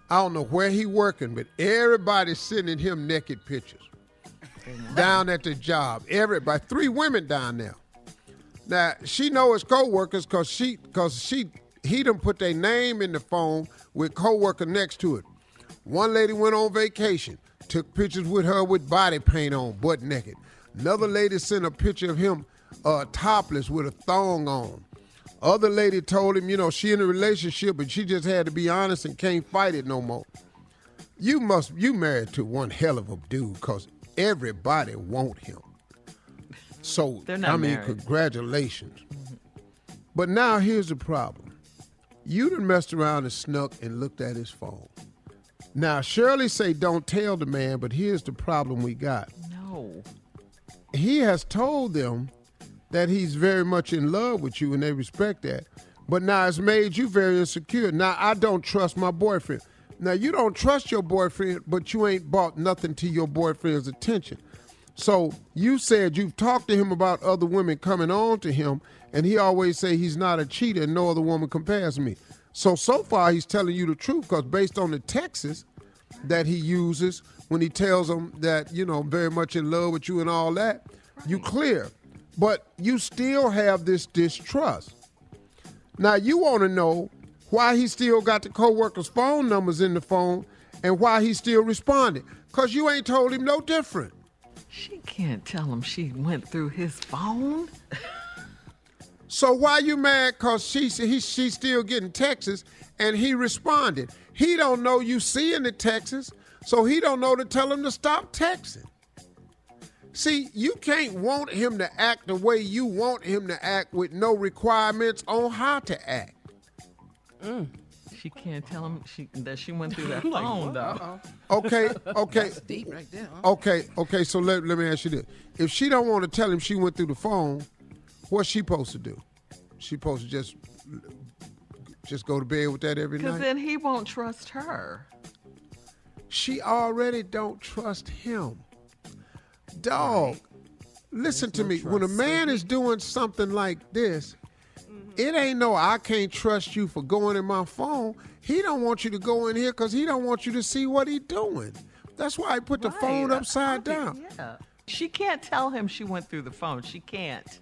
Speaker 4: I don't know where he working, but everybody's sending him naked pictures down at the job. Everybody, three women down there. Now she know his coworkers because she because she he done put their name in the phone with coworker next to it. One lady went on vacation, took pictures with her with body paint on, butt naked. Another lady sent a picture of him uh, topless with a thong on. Other lady told him, you know, she in a relationship, but she just had to be honest and can't fight it no more. You must, you married to one hell of a dude, cause everybody want him. So I mean,
Speaker 6: married.
Speaker 4: congratulations. But now here's the problem. You done messed around and snuck and looked at his phone. Now Shirley say don't tell the man, but here's the problem we got.
Speaker 6: No.
Speaker 4: He has told them that he's very much in love with you and they respect that. But now it's made you very insecure. Now I don't trust my boyfriend. Now you don't trust your boyfriend, but you ain't brought nothing to your boyfriend's attention. So you said you've talked to him about other women coming on to him, and he always say he's not a cheater and no other woman compares me. So so far he's telling you the truth because based on the texts that he uses when he tells them that you know very much in love with you and all that, you clear. But you still have this distrust. Now you want to know why he still got the co-workers' phone numbers in the phone and why he still responded. Cause you ain't told him no different.
Speaker 6: She can't tell him she went through his phone.
Speaker 4: So why you mad? Cause she he she's still getting texts and he responded. He don't know you seeing the texts, so he don't know to tell him to stop texting. See, you can't want him to act the way you want him to act with no requirements on how to act.
Speaker 6: Mm. She can't tell him she that she went through that phone though.
Speaker 4: Okay, okay.
Speaker 9: That's deep right there. Huh?
Speaker 4: Okay, okay, so let, let me ask you this. If she don't want to tell him she went through the phone, what's she supposed to do? She supposed to just just go to bed with that every night?
Speaker 6: Because then he won't trust her.
Speaker 4: She already don't trust him. Dog, listen to me. When a man is doing something like this, mm-hmm. it ain't no I can't trust you for going in my phone. He don't want you to go in here because he don't want you to see what he doing. That's why he put the phone upside
Speaker 6: Okay,
Speaker 4: down.
Speaker 6: Yeah. She can't tell him she went through the phone. She can't.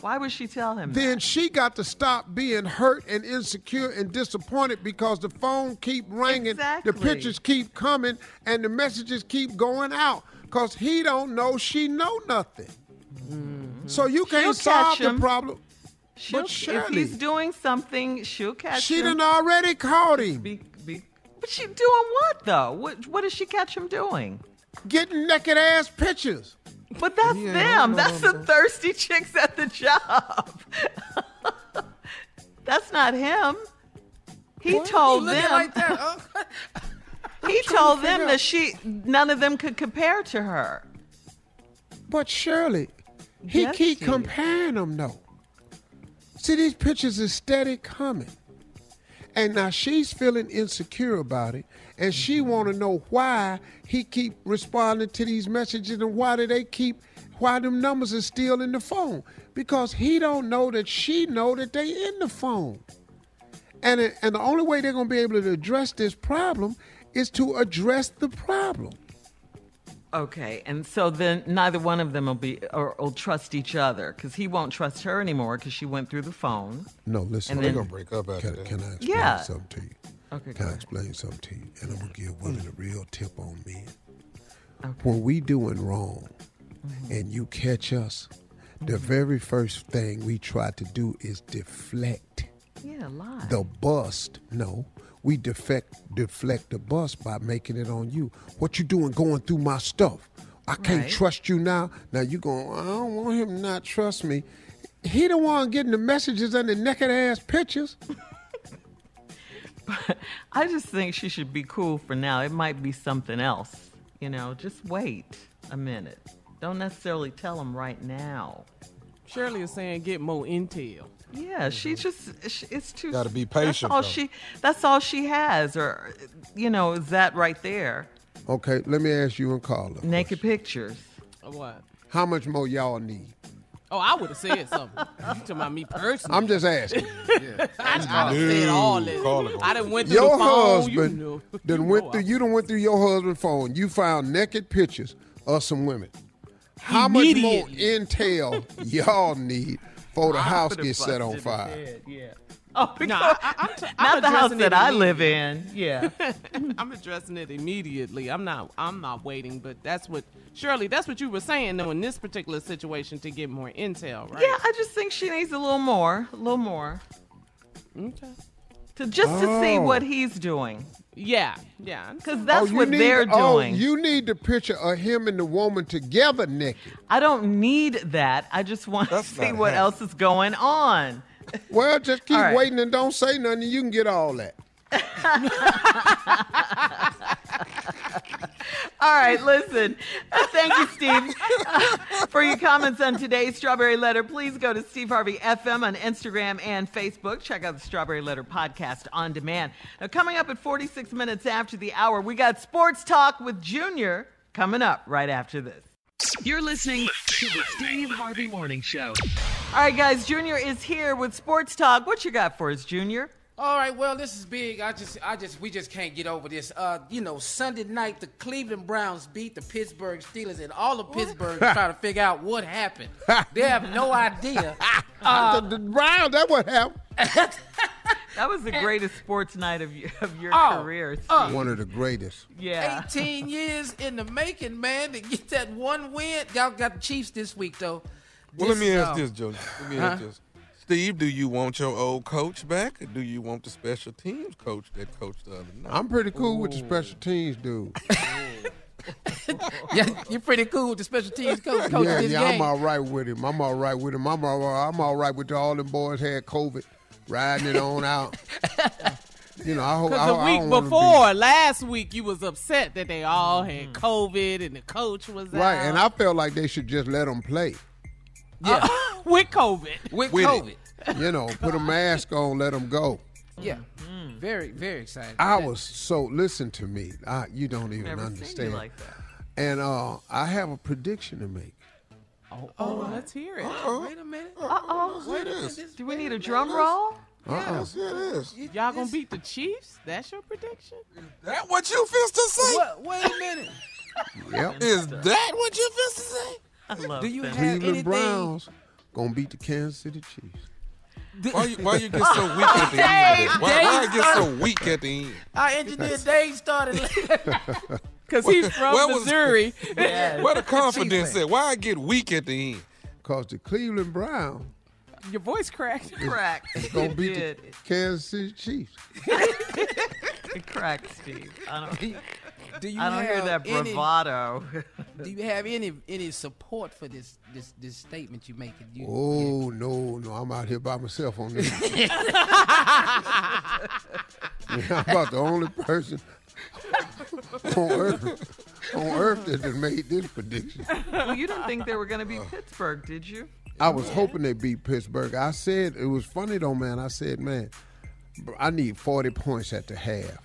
Speaker 6: Why would she tell him
Speaker 4: Then she got to stop being hurt and insecure and disappointed because the phone keep ringing,
Speaker 6: Exactly.
Speaker 4: the pictures keep coming, and the messages keep going out. Cause he don't know she know nothing. Mm-hmm. So you
Speaker 6: She'll
Speaker 4: can't solve the problem.
Speaker 6: She'll,
Speaker 4: But
Speaker 6: if he's doing something, she'll catch
Speaker 4: she
Speaker 6: him.
Speaker 4: She done already caught him.
Speaker 6: Be, be, but she doing what though? What what does she catch him doing?
Speaker 4: Getting naked ass pictures.
Speaker 6: But that's
Speaker 4: Yeah,
Speaker 6: them. That's the thirsty chicks at the job. that's not him. He told
Speaker 9: You
Speaker 6: them.
Speaker 9: like that, oh.
Speaker 6: he told
Speaker 4: to
Speaker 6: them
Speaker 4: figure
Speaker 6: that she none of them could compare to her.
Speaker 4: But Shirley, he
Speaker 6: Yes,
Speaker 4: keep comparing them though. See, these pictures is steady coming. And now she's feeling insecure about it, and she want to know why he keep responding to these messages and why do they keep, why them numbers are still in the phone? Because he don't know that she know that they in the phone. And it, and the only way they're gonna be able to address this problem is to address the problem.
Speaker 6: Okay, and so then neither one of them will be or will trust each other because he won't trust her anymore because she went through the phone.
Speaker 4: No, listen.
Speaker 6: And then-
Speaker 4: gonna break up after can, Can I explain
Speaker 6: Yeah.
Speaker 4: something to you?
Speaker 6: Okay,
Speaker 4: Can I explain something to you? And I'm gonna give women a real tip on men. When we doing wrong,
Speaker 6: Mm-hmm.
Speaker 4: and you catch us, the very first thing we try to do is deflect
Speaker 6: Yeah, lie.
Speaker 4: the bust. No, we defect deflect the bust by making it on you. What you doing going through my stuff? I can't
Speaker 6: Right.
Speaker 4: trust you now. Now you going, I don't want him to not trust me. He the one getting the messages and the naked ass pictures.
Speaker 6: I just think she should be cool for now. It might be something else. You know, just wait a minute. Don't necessarily tell him right now.
Speaker 2: Shirley is saying get more intel.
Speaker 6: Yeah, she mm-hmm. just she, it's too.
Speaker 4: Gotta be
Speaker 6: That's
Speaker 4: patient,
Speaker 6: all
Speaker 4: though.
Speaker 6: she. That's all she has, or you know, is that right there?
Speaker 4: Okay, let me ask you and Carla.
Speaker 6: Naked pictures.
Speaker 2: What?
Speaker 4: How much more y'all need?
Speaker 2: Oh, I would have said something. You talking about me personally?
Speaker 4: I'm just asking.
Speaker 2: I, I done said all this. I done went through
Speaker 4: Your
Speaker 2: the phone.
Speaker 4: husband
Speaker 2: you know.
Speaker 4: done went through. You done went through your husband's phone. You found naked pictures of some women. How much more intel y'all need for the
Speaker 6: I
Speaker 4: house
Speaker 6: would've
Speaker 4: get set on fire?
Speaker 6: head, Yeah. Oh,
Speaker 2: No, I, I, I'm, t- I'm
Speaker 6: not the house that I live in. Yeah.
Speaker 2: I'm addressing it immediately. I'm not. I'm not waiting. But that's what Shirley. That's what you were saying though in this particular situation to get more intel, right?
Speaker 6: Yeah, I just think she needs a little more, a little more.
Speaker 2: Okay.
Speaker 6: To just to see
Speaker 4: Oh.
Speaker 6: what he's doing.
Speaker 2: Yeah, yeah.
Speaker 6: Because that's oh,
Speaker 4: you
Speaker 6: what
Speaker 4: need-
Speaker 6: they're
Speaker 4: oh,
Speaker 6: doing.
Speaker 4: you need the picture of him and the woman together naked.
Speaker 6: I don't need that. I just want to see what
Speaker 4: happening.
Speaker 6: else is going on.
Speaker 4: Well, just keep
Speaker 6: All right.
Speaker 4: waiting and don't say nothing. You can get all that.
Speaker 6: All right, listen. Thank you, Steve, uh, for your comments on today's Strawberry Letter. Please go to Steve Harvey FM on Instagram and Facebook. Check out the Strawberry Letter podcast on demand. Now, coming up at 46 minutes after the hour, we got Sports Talk with Junior coming up right after this.
Speaker 5: You're listening to the Steve Harvey Morning Show.
Speaker 6: All right, guys, Junior is here with Sports Talk. What you got for us, Junior?
Speaker 9: All right, well, this is big. I just, I just, we just can't get over this. Uh, you know, Sunday night, the Cleveland Browns beat the Pittsburgh Steelers, and all of Pittsburgh is trying to figure out what happened. They have no idea. Uh,
Speaker 4: the, the Browns, that what happened.
Speaker 6: That was the greatest sports night of your, of your
Speaker 9: Oh,
Speaker 6: career, Steve.
Speaker 9: uh,
Speaker 4: One of the greatest.
Speaker 6: yeah.
Speaker 9: 18 years in the making, man, to get that one win. Y'all got the Chiefs this week, though.
Speaker 8: Well, let me
Speaker 9: This,
Speaker 8: ask this, Joe. Let me
Speaker 9: huh?
Speaker 8: ask this. Steve, do you want your old coach back, or do you want the special teams coach that coached the other night?
Speaker 4: I'm pretty cool with the special teams dude.
Speaker 9: Yeah, you're pretty cool with the special teams coach, coach
Speaker 4: yeah,
Speaker 9: this
Speaker 4: yeah,
Speaker 9: game.
Speaker 4: I'm all right with him. I'm all right with him. I'm all right, I'm all right with all them boys had COVID, riding it on out. you know, I hope.
Speaker 2: Because the week
Speaker 4: don't be-
Speaker 2: before, last week, you was upset that they all had mm. COVID and the coach was
Speaker 4: right?
Speaker 2: out.
Speaker 4: And I felt like they should just let them play.
Speaker 9: Yeah,
Speaker 2: with COVID.
Speaker 9: with
Speaker 4: with it.
Speaker 9: COVID.
Speaker 4: You know, put a mask on, let them go.
Speaker 9: Yeah, very, very excited.
Speaker 4: I was so. Listen to me. I, you don't even
Speaker 6: Never seen you
Speaker 4: understand.
Speaker 6: like that.
Speaker 4: And uh, I have a prediction to make.
Speaker 2: Oh, oh, let's hear it.
Speaker 9: Wait a minute.
Speaker 6: Uh-oh.
Speaker 9: Wait a minute.
Speaker 6: Do we need a drum roll?
Speaker 4: Uh-uh.
Speaker 8: Yes, it is.
Speaker 2: Y'all gonna beat the Chiefs? That's your prediction?
Speaker 8: That what you fist to say?
Speaker 9: What? Wait a minute.
Speaker 4: Yep.
Speaker 8: Is that what you fist to say?
Speaker 6: I love
Speaker 9: Do you
Speaker 6: that.
Speaker 9: have
Speaker 4: Cleveland
Speaker 9: anything?
Speaker 4: Browns gonna beat the Kansas City Chiefs.
Speaker 8: Why you, why you get so weak at the end? Why, why I get so weak at the end?
Speaker 9: Our engineer Dave started.
Speaker 2: Because he's from
Speaker 8: Where was-
Speaker 2: Missouri.
Speaker 6: Yes.
Speaker 8: Where the confidence at? Why I get weak at the end?
Speaker 4: Cause the Cleveland Browns
Speaker 2: Your voice cracked.
Speaker 6: Cracked.
Speaker 4: gonna
Speaker 6: It
Speaker 4: beat the. Kansas City Chiefs.
Speaker 6: It cracked, Steve. I don't,
Speaker 9: Do you
Speaker 6: I don't hear
Speaker 9: have
Speaker 6: that
Speaker 9: any-
Speaker 6: bravado.
Speaker 9: Do you have any any support for this this this statement you're making? You,
Speaker 4: Oh no, no, I'm out here by myself on this. I'm about the only person on earth on earth that has made this prediction.
Speaker 6: well, you didn't think they were going to be uh, Pittsburgh, did you?
Speaker 4: I was hoping they beat Pittsburgh. I said it was funny though, man. I said, man, I need 40 points at the half.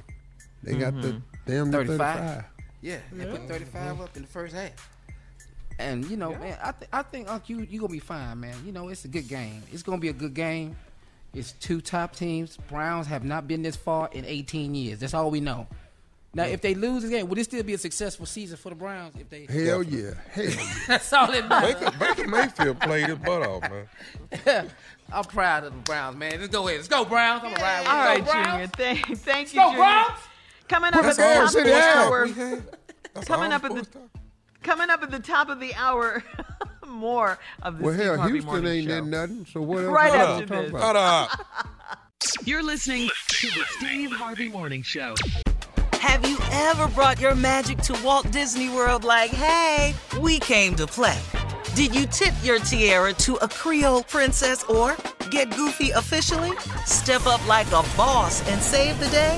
Speaker 4: They got the mm-hmm. Damn
Speaker 9: 35.
Speaker 4: 35.
Speaker 9: Yeah, they put 35 up in the first half. And you know, man, I, th- I think Unc, you you gonna be fine, man. You know, it's a good game. It's gonna be a good game. It's two top teams. Browns have not been this far in 18 years. That's all we know. Now, if they lose the game, would it still be a successful season for the Browns? If they
Speaker 4: Hell yeah, hell yeah.
Speaker 9: that's all that matters.
Speaker 8: Baker, Baker Mayfield played his butt off, man.
Speaker 9: I'm proud of the Browns, man. Let's go ahead. Let's go, Browns. I'm gonna ride with
Speaker 6: All
Speaker 9: you.
Speaker 6: right,
Speaker 9: Let's go,
Speaker 6: Junior.
Speaker 9: Browns.
Speaker 6: Thank, thank you,
Speaker 9: Go,
Speaker 6: Junior.
Speaker 9: Browns.
Speaker 6: Coming up
Speaker 4: Let's
Speaker 6: at the top of the hour.
Speaker 8: We
Speaker 6: Coming up at the coming up at the top of the hour, more of the
Speaker 4: Well,
Speaker 6: Steve
Speaker 4: hell,
Speaker 6: Harvey
Speaker 4: Houston
Speaker 6: Morning
Speaker 4: ain't
Speaker 6: Show.
Speaker 4: nothing. So what else?
Speaker 6: Right
Speaker 4: y'all
Speaker 6: after this.
Speaker 8: Shut up.
Speaker 5: You're listening to the Steve Harvey Morning Show.
Speaker 7: Have you ever brought your magic to Walt Disney World like, hey, we came to play? Did you tip your tiara to a Creole princess or get goofy officially? Step up like a boss and save the day?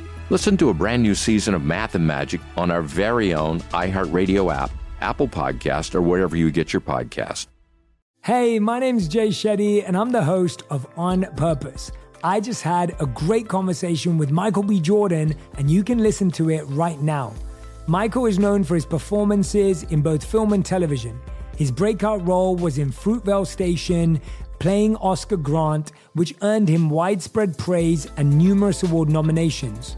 Speaker 14: Listen to a brand new season of Math and Magic on our very own iHeartRadio app, Apple Podcast, or wherever you get your podcast.
Speaker 16: Hey, my name's Jay Shetty, and I'm the host of On Purpose. I just had a great conversation with Michael B. Jordan, and you can listen to it right now. Michael is known for his performances in both film and television. His breakout role was in Fruitvale Station, playing Oscar Grant, which earned him widespread praise and numerous award nominations.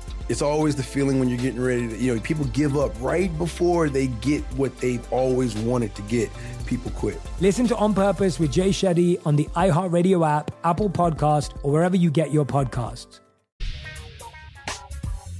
Speaker 17: It's always the feeling when you're getting ready to, you know, people give up right before they get what they've always wanted to get. People quit.
Speaker 16: Listen to On Purpose with Jay Shetty on the iHeartRadio app, Apple Podcast, or wherever you get your podcasts.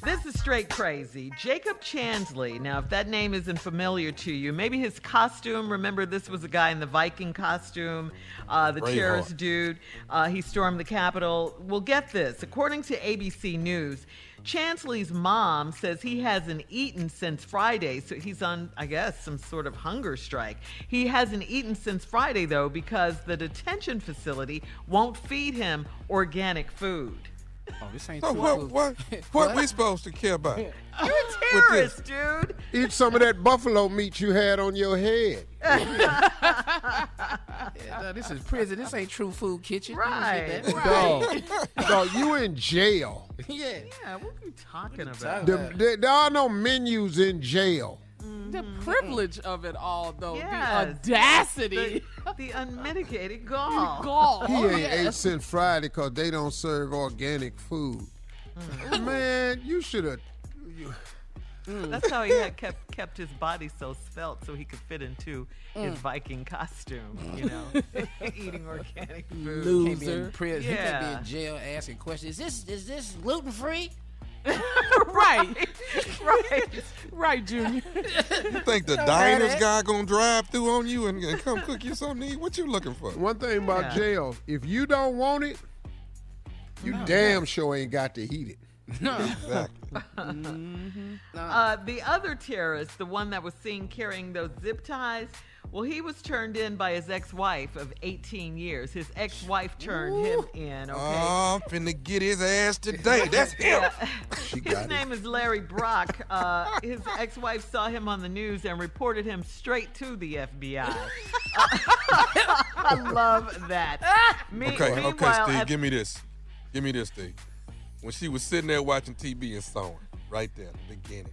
Speaker 6: This is straight crazy. Jacob Chansley. Now, if that name isn't familiar to you, maybe his costume. Remember, this was a guy in the Viking costume, uh, the
Speaker 26: Braveheart.
Speaker 6: terrorist dude. Uh, he stormed the Capitol. Well, get this. According to ABC News, Chansley's mom says he hasn't eaten since Friday, so he's on, I guess, some sort of hunger strike. He hasn't eaten since Friday, though, because the detention facility won't feed him organic food.
Speaker 26: Oh, this ain't
Speaker 4: So
Speaker 26: true
Speaker 4: what, what, what we supposed to care about?
Speaker 6: You're a terrorist, dude.
Speaker 4: Eat some of that buffalo meat you had on your head.
Speaker 9: Yeah, no, this is prison. This ain't true food kitchen. You don't get that.
Speaker 4: Dog, dog, you in jail.
Speaker 9: yeah.
Speaker 6: Yeah, what are you talking about?
Speaker 4: The- there, there are no menus in jail.
Speaker 2: The privilege of it all, though.
Speaker 6: Yes.
Speaker 2: The audacity.
Speaker 6: The, the unmitigated gall.
Speaker 2: Gall.
Speaker 4: He
Speaker 2: Oh,
Speaker 4: ain't
Speaker 2: yes.
Speaker 4: ate since Friday because they don't serve organic food.
Speaker 6: Mm.
Speaker 4: Man, you should have.
Speaker 6: That's how he had kept kept his body so svelte so he could fit into his
Speaker 9: Mm.
Speaker 6: Viking costume, you know, eating organic food.
Speaker 9: He can't be in prison. He can't
Speaker 6: Yeah.
Speaker 9: be in jail asking questions. Is this is this gluten free?
Speaker 2: right. right. Right, Junior.
Speaker 8: You think the
Speaker 9: Don't
Speaker 8: diners guy gonna drive through on you and, and come cook you something to eat? What you looking for?
Speaker 4: One thing about
Speaker 8: Yeah.
Speaker 4: jail, if you don't want it, you damn sure ain't got to heat it.
Speaker 9: No.
Speaker 8: Exactly.
Speaker 6: Uh, the other terrorist, the one that was seen carrying those zip ties, well, he was turned in by his ex-wife of 18 years. His ex-wife turned him in. Okay.
Speaker 8: Oh, I'm finna get his ass today. That's him.
Speaker 6: His name is Larry Brock. Uh, his ex-wife saw him on the news and reported him straight to the FBI. I love that. Me-
Speaker 8: okay, okay, Steve,
Speaker 6: at-
Speaker 8: give me this. Give me this, Steve. When she was sitting there watching TV and him, right there the beginning.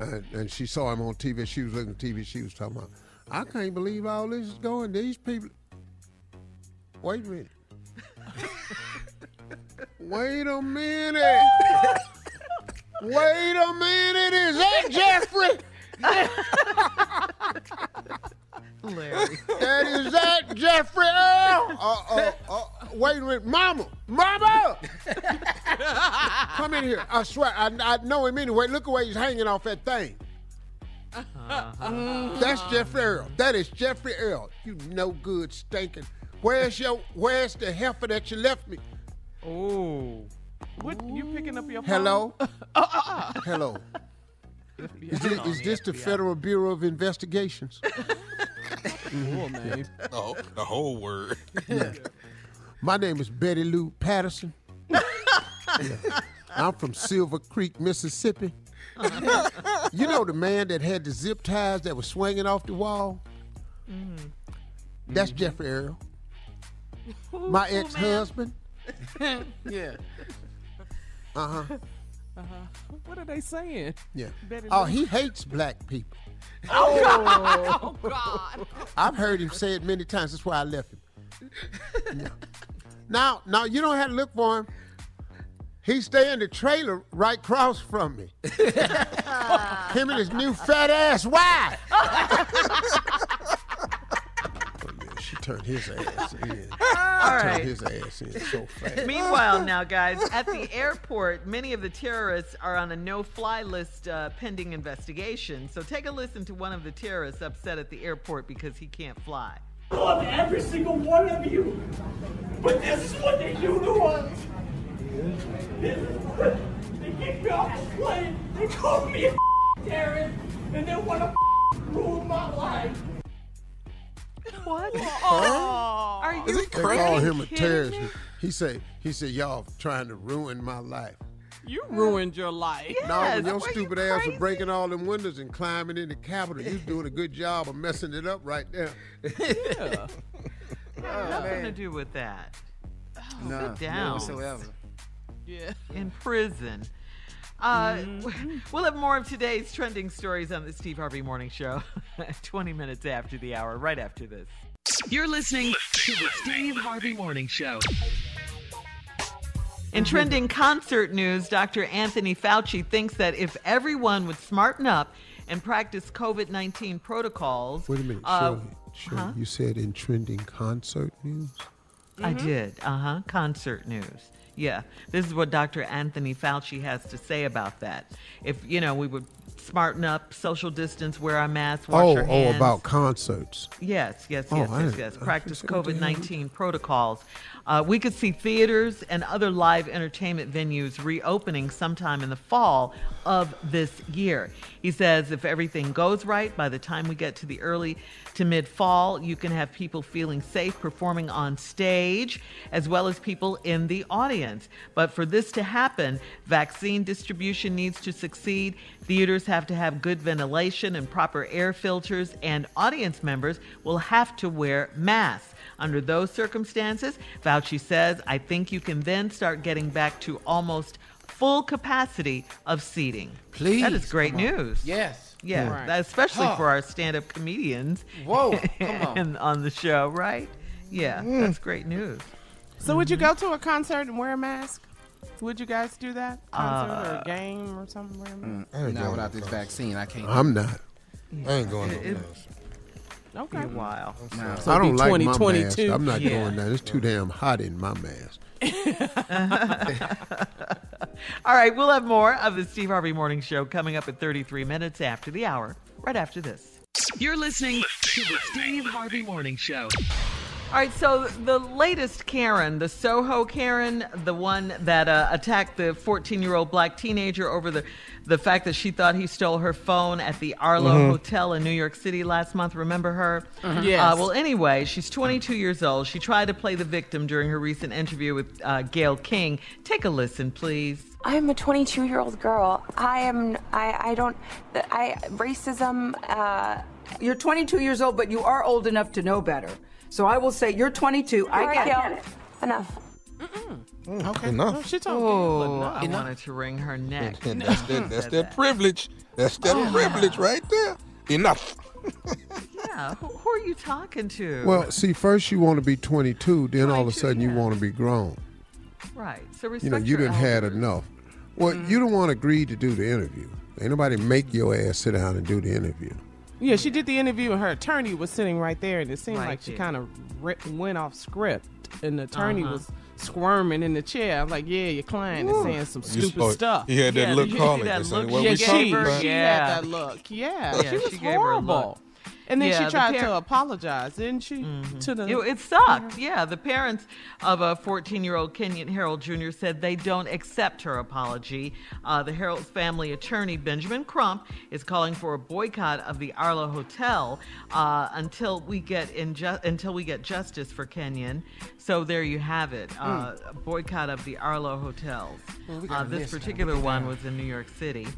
Speaker 4: And, and she saw him on TV. She was looking at TV. She was talking about, I can't believe all this is going. These people. Wait a minute. Wait a minute. Wait a minute. Is that Jeffrey?
Speaker 6: Larry.
Speaker 4: That is that Jeffrey Earl? Uh, uh, uh, wait a minute, Mama, Mama, come in here. I swear, I, I know him anyway. Look where he's hanging off that thing. That's Jeffrey Earl. That is Jeffrey Earl. You no good stinking. Where's your? Where's the heifer that you left me?
Speaker 2: Oh. What you picking up your phone?
Speaker 4: Hello.
Speaker 2: Uh,
Speaker 4: Hello. Is this, is this the Federal Bureau of Investigations?
Speaker 2: Cool name.
Speaker 8: Oh, the whole word.
Speaker 4: Yeah. My name is Betty Lou Patterson. Yeah. I'm from Silver Creek, Mississippi. you know the man that had the zip ties that was swinging off the wall? That's Jeffrey Earl. My ex-husband.
Speaker 9: yeah.
Speaker 4: Uh-huh.
Speaker 2: Uh-huh. What are they saying?
Speaker 4: Yeah.
Speaker 2: Betty
Speaker 4: Oh,
Speaker 2: Lou?
Speaker 4: he hates black people.
Speaker 2: Oh, God. Oh, God.
Speaker 4: I've heard him say it many times. That's why I left him. Yeah. Now, now you don't have to look for him. He stay in the trailer right across from me. him and his new fat ass wife. Yeah, turned his ass in. She
Speaker 6: All
Speaker 4: turned
Speaker 6: right.
Speaker 4: his ass in so fast.
Speaker 6: Meanwhile, now, guys, at the airport, many of the terrorists are on a no fly list uh, pending investigation. So take a listen to one of the terrorists upset at the airport because he can't fly.
Speaker 26: love every single one of you. But this is what they do to us. They kick me off the plane. They call me a terrorist. And they want to ruin my life.
Speaker 6: What?
Speaker 2: Oh.
Speaker 6: Are you
Speaker 4: They call him a
Speaker 6: kidding
Speaker 4: terrorist.
Speaker 6: me?
Speaker 4: He said, he said, y'all trying to ruin my life.
Speaker 2: You ruined your life.
Speaker 4: No, when your stupid ass was breaking all them windows and climbing in the Capitol, you was doing a good job of messing it up right there.
Speaker 2: Yeah.
Speaker 6: Oh, nothing to do with that.
Speaker 9: Oh, no,
Speaker 6: Sit down.
Speaker 9: whatsoever.
Speaker 2: Yeah.
Speaker 6: In prison. Uh,
Speaker 2: Mm-hmm.
Speaker 6: We'll have more of today's trending stories on the Steve Harvey Morning Show 20 minutes after the hour, right after this.
Speaker 5: You're listening to the Steve Harvey Morning Show.
Speaker 6: In trending concert news, Dr. Anthony Fauci thinks that if everyone would smarten up and practice COVID 19 protocols.
Speaker 4: Wait a minute,
Speaker 6: uh,
Speaker 4: Shirley. Shirley,
Speaker 6: huh?
Speaker 4: you said in trending concert news?
Speaker 6: I did. Uh huh. Concert news. Yeah. This is what Dr. Anthony Fauci has to say about that. If, you know, we would smarten up, social distance, wear our masks, wash
Speaker 4: Oh,
Speaker 6: our
Speaker 4: oh, about concerts.
Speaker 6: Yes, yes,
Speaker 4: Oh,
Speaker 6: yes,
Speaker 4: I
Speaker 6: yes, yes. Practice COVID 19 protocols. Uh, we could see theaters and other live entertainment venues reopening sometime in the fall of this year. He says if everything goes right, by the time we get to the early to mid fall, you can have people feeling safe performing on stage as well as people in the audience. But for this to happen, vaccine distribution needs to succeed. Theaters have to have good ventilation and proper air filters, and audience members will have to wear masks. Under those circumstances, Fauci says, I think you can then start getting back to almost full capacity of seating.
Speaker 9: Please,
Speaker 6: That is great news.
Speaker 9: Yes.
Speaker 6: Yeah,
Speaker 9: Right.
Speaker 6: that- especially
Speaker 9: Huh.
Speaker 6: for our stand up comedians.
Speaker 9: Whoa, come on.
Speaker 6: and on the show, right? Yeah,
Speaker 2: Mm.
Speaker 6: that's great news.
Speaker 2: So would you go to a concert and wear a mask? Would you guys do that? Concert or
Speaker 6: Uh,
Speaker 2: a game or something? Wear a mask?
Speaker 9: Mm, not without this vaccine, I can't.
Speaker 4: I'm not.
Speaker 8: I ain't going
Speaker 6: It-
Speaker 8: no
Speaker 6: it-
Speaker 8: mask.
Speaker 2: Okay.
Speaker 6: Be a while.
Speaker 9: No.
Speaker 2: So
Speaker 4: I
Speaker 2: it'd
Speaker 4: don't
Speaker 2: be
Speaker 4: like my mask.
Speaker 2: 2022.
Speaker 4: I'm not
Speaker 6: Yeah.
Speaker 4: doing that. It's too damn hot in my mask.
Speaker 6: All right, we'll have more of the Steve Harvey Morning Show coming up at 33 minutes after the hour, right after this.
Speaker 5: You're listening to the Steve Harvey Morning Show.
Speaker 6: All right, so the latest Karen, the Soho Karen, the one that uh, attacked the 14 year old black teenager over the, the fact that she thought he stole her phone at the Arlo
Speaker 2: Mm-hmm.
Speaker 6: Hotel in New York City last month. Remember her?
Speaker 2: Yes.
Speaker 6: Uh, well, anyway, she's 22 years old. She tried to play the victim during her recent interview with uh, Gayle King. Take a listen, please.
Speaker 27: I'm a 22 year old girl. I am. I. I don't. I racism. Uh,
Speaker 28: You're 22 years old, but you are old enough to know better. So I will say you're 22. I
Speaker 27: Alright,
Speaker 28: get
Speaker 27: Gayle.
Speaker 28: it.
Speaker 27: Enough.
Speaker 2: Okay.
Speaker 8: Enough.
Speaker 2: Oh, she told
Speaker 6: Oh,
Speaker 2: Gayle
Speaker 6: I
Speaker 2: enough.
Speaker 6: wanted to wring her neck.
Speaker 8: And that's that, that's
Speaker 6: Said
Speaker 8: that privilege. That's that privilege right there. Enough.
Speaker 6: Yeah, who, who are you talking to?
Speaker 4: Well, see, first you want to be 22, then all of a
Speaker 6: Twenty-two,
Speaker 4: sudden you want to be grown.
Speaker 6: Right. So respect
Speaker 4: You know, you didn't had enough. Well,
Speaker 6: Mm-hmm.
Speaker 4: you don't want to agree to do the interview. Ain't nobody make your ass sit down and do the interview.
Speaker 2: Yeah, she did the interview and her attorney was sitting right there, and it seemed
Speaker 6: Right
Speaker 2: like she kind of re- went off script, and the attorney
Speaker 6: Uh-huh.
Speaker 2: was squirming in the chair. I'm like, yeah, your client is saying some
Speaker 8: You
Speaker 2: stupid
Speaker 8: saw-
Speaker 2: stuff.
Speaker 8: he had that
Speaker 6: Yeah,
Speaker 8: look calling.
Speaker 6: that look
Speaker 8: saying,
Speaker 6: she
Speaker 2: yeah, she,
Speaker 8: talking
Speaker 6: her?
Speaker 8: about?
Speaker 2: she
Speaker 6: Yeah.
Speaker 2: had that look. Yeah,
Speaker 6: Yeah,
Speaker 2: she was
Speaker 6: she gave her a look.
Speaker 2: horrible. And then
Speaker 6: Yeah,
Speaker 2: she
Speaker 6: the
Speaker 2: tried
Speaker 6: par-
Speaker 2: to apologize, didn't she? To the
Speaker 6: It, it sucked. Yeah, the parents of a 14-year-old Kenyon Harrold Jr. said they don't accept her apology. Uh, the Harrold's family attorney Benjamin Crump is calling for a boycott of the Arlo Hotel uh, until we get inju- until we get justice for Kenyon. So there you have it. Uh, a boycott of the Arlo hotels.
Speaker 9: Well, we
Speaker 6: uh, this particular one was in New York City.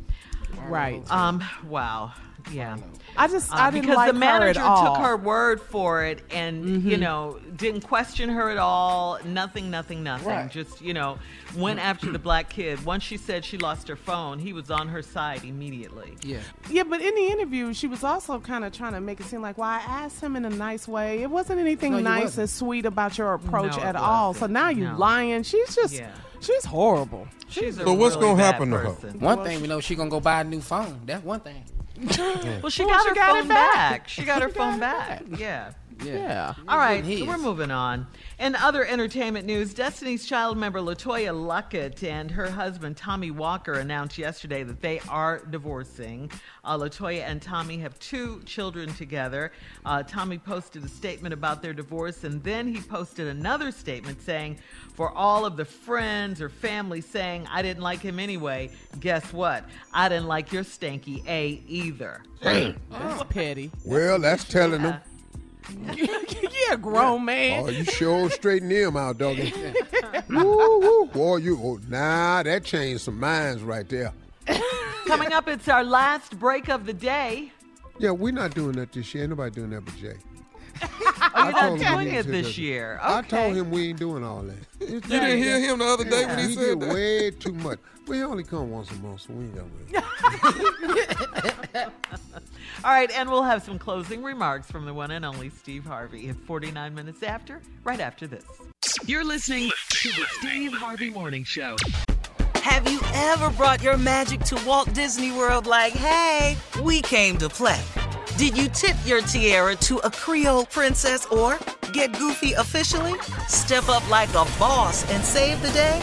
Speaker 2: right.
Speaker 6: Um. Wow. Yeah.
Speaker 2: I just
Speaker 6: Uh,
Speaker 2: I didn't
Speaker 6: because
Speaker 2: like
Speaker 6: the
Speaker 2: her at
Speaker 6: manager
Speaker 2: all.
Speaker 6: took her word for it and you know didn't question her at all nothing nothing nothing
Speaker 9: Right.
Speaker 6: just you know went after the black kid once she said she lost her phone he was on her side immediately
Speaker 9: Yeah.
Speaker 2: Yeah, but in the interview, she was also kind of trying to make it seem like, well, I asked him in a nice way. It wasn't anything
Speaker 9: No,
Speaker 2: nice
Speaker 9: wasn't.
Speaker 2: and sweet about your approach
Speaker 6: No,
Speaker 2: at all. So
Speaker 6: wasn't.
Speaker 2: now you
Speaker 6: No.
Speaker 2: lying. She's just,
Speaker 6: Yeah.
Speaker 2: she's horrible.
Speaker 6: she's a
Speaker 8: So what's
Speaker 6: really
Speaker 8: gonna
Speaker 6: bad
Speaker 8: happen to her?
Speaker 6: person.
Speaker 9: One thing we know, she gonna go buy a new phone. That's one thing.
Speaker 6: well she
Speaker 2: Well,
Speaker 6: got
Speaker 2: she
Speaker 6: her
Speaker 2: got
Speaker 6: phone
Speaker 2: back.
Speaker 6: back. she got her phone back yeah
Speaker 2: Yeah.
Speaker 6: All right,
Speaker 9: He is.
Speaker 6: we're moving on. In other entertainment news, Destiny's Child member LeToya Luckett and her husband Tommy Walker announced yesterday that they are divorcing. Uh, Latoya and Tommy have two children together. Uh, Tommy posted a statement about their divorce, and then he posted another statement saying, "For all of the friends or family saying I didn't like him anyway, guess what? I didn't like your stanky A either."
Speaker 2: That's petty.
Speaker 4: Well, that's telling them.
Speaker 2: Yeah, grown man.
Speaker 4: Oh, you sure straighten him out, doggy. woo, woo. Boy, you, oh, nah, that changed some minds right there.
Speaker 6: Coming up, it's our last break of the day.
Speaker 4: Yeah, we're not doing that this year. Ain't nobody doing that but Jay.
Speaker 6: Oh, you're not doing it this
Speaker 4: doing
Speaker 6: year.
Speaker 4: I told him we ain't doing all that.
Speaker 8: You didn't hear him the other day when he
Speaker 4: he
Speaker 8: said
Speaker 4: did
Speaker 8: that?
Speaker 4: way too much. We only come once a month, so we ain't got
Speaker 6: All right, and we'll have some closing remarks from the one and only Steve Harvey at 49 minutes after, right after this.
Speaker 5: You're listening to the Steve Harvey Morning Show.
Speaker 7: Have you ever brought your magic to Walt Disney World like, hey, we came to play? Did you tip your tiara to a Creole princess or get goofy officially? Step up like a boss and save the day?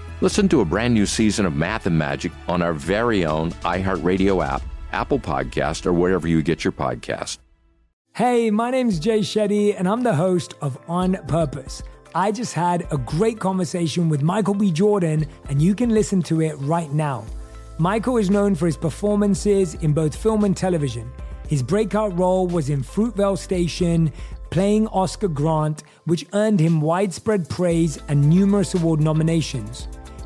Speaker 14: Listen to a brand new season of Math and Magic on our very own iHeartRadio app, Apple Podcast, or wherever you get your podcast.
Speaker 16: Hey, my name's Jay Shetty, and I'm the host of On Purpose. I just had a great conversation with Michael B. Jordan, and you can listen to it right now. Michael is known for his performances in both film and television. His breakout role was in Fruitvale Station, playing Oscar Grant, which earned him widespread praise and numerous award nominations.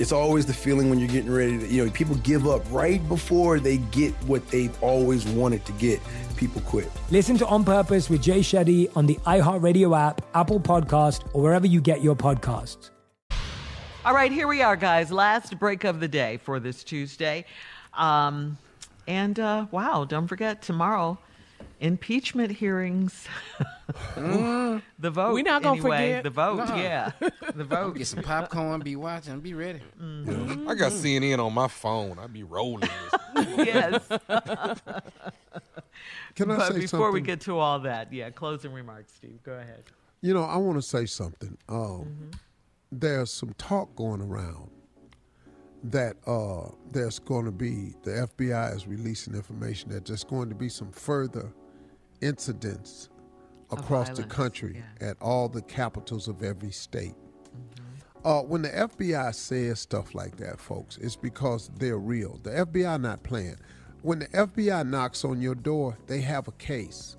Speaker 17: It's always the feeling when you're getting ready to, you know, people give up right before they get what they've always wanted to get. People quit.
Speaker 16: Listen to On Purpose with Jay Shetty on the iHeartRadio app, Apple Podcast, or wherever you get your podcasts.
Speaker 6: All right, here we are, guys. Last break of the day for this Tuesday. Um, and uh, wow, don't forget tomorrow, impeachment hearings. The vote.
Speaker 2: We're not gonna
Speaker 6: anyway.
Speaker 2: forget.
Speaker 6: The vote,
Speaker 9: Nuh-uh.
Speaker 6: yeah. The vote.
Speaker 9: Get some popcorn, be watching, be ready.
Speaker 8: I got CNN on my phone. I be rolling
Speaker 6: yes.
Speaker 4: Can I
Speaker 6: but
Speaker 4: say
Speaker 6: before we get to all that, yeah, closing remarks, Steve. Go ahead.
Speaker 4: You know, I want to say something. Um,
Speaker 6: Mm-hmm.
Speaker 4: There's some talk going around that uh, there's going to be, the FBI is releasing information that there's going to be some further incidents across the country at all the capitals of every state.
Speaker 6: Mm-hmm.
Speaker 4: Uh, when the FBI says stuff like that, folks, it's because they're real. The FBI not playing. When the FBI knocks on your door, they have a case.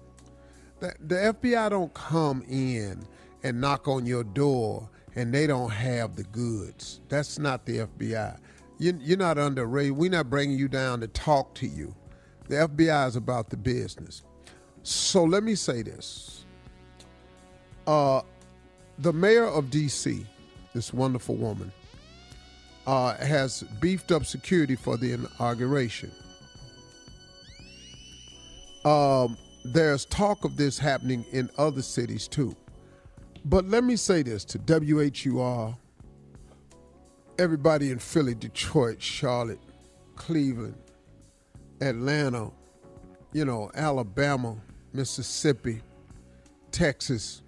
Speaker 4: The, the FBI don't come in and knock on your door and they don't have the goods. That's not the FBI. You, you're not under raid. We're not bringing you down to talk to you. The FBI is about the business. So let me say this. Uh, the mayor of D.C., this wonderful woman, uh, has beefed up security for the inauguration. Um, there's talk of this happening in other cities too. But let me say this to WHUR, everybody in Philly, Detroit, Charlotte, Cleveland, Atlanta, you know, Alabama, Mississippi, Texas,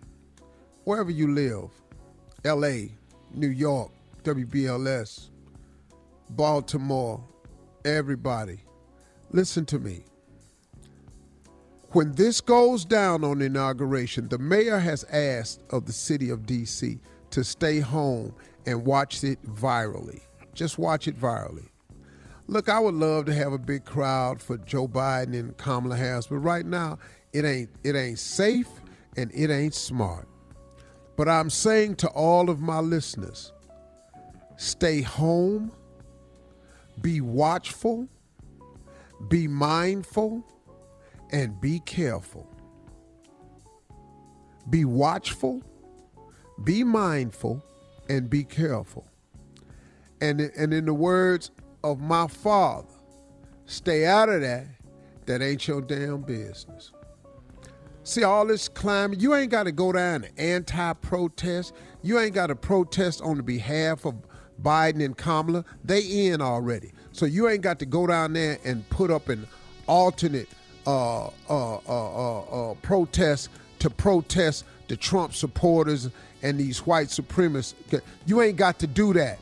Speaker 4: wherever you live, LA, New York, WBLS, Baltimore, everybody, listen to me. When this goes down on inauguration, the mayor has asked of the city of DC to stay home and watch it virally. Just watch it virally. Look, I would love to have a big crowd for Joe Biden and Kamala Harris, but right now it ain't it ain't safe and it ain't smart. But I'm saying to all of my listeners, stay home, be watchful, be mindful, and be careful. Be watchful, be mindful, and be careful. And, and in the words of my father, stay out of that. That ain't your damn business. See all this climate. You ain't got to go down and anti-protest. You ain't got to protest on the behalf of Biden and Kamala. They in already. So you ain't got to go down there and put up an alternate uh, uh, uh, uh, uh protest to protest the Trump supporters and these white supremacists. You ain't got to do that.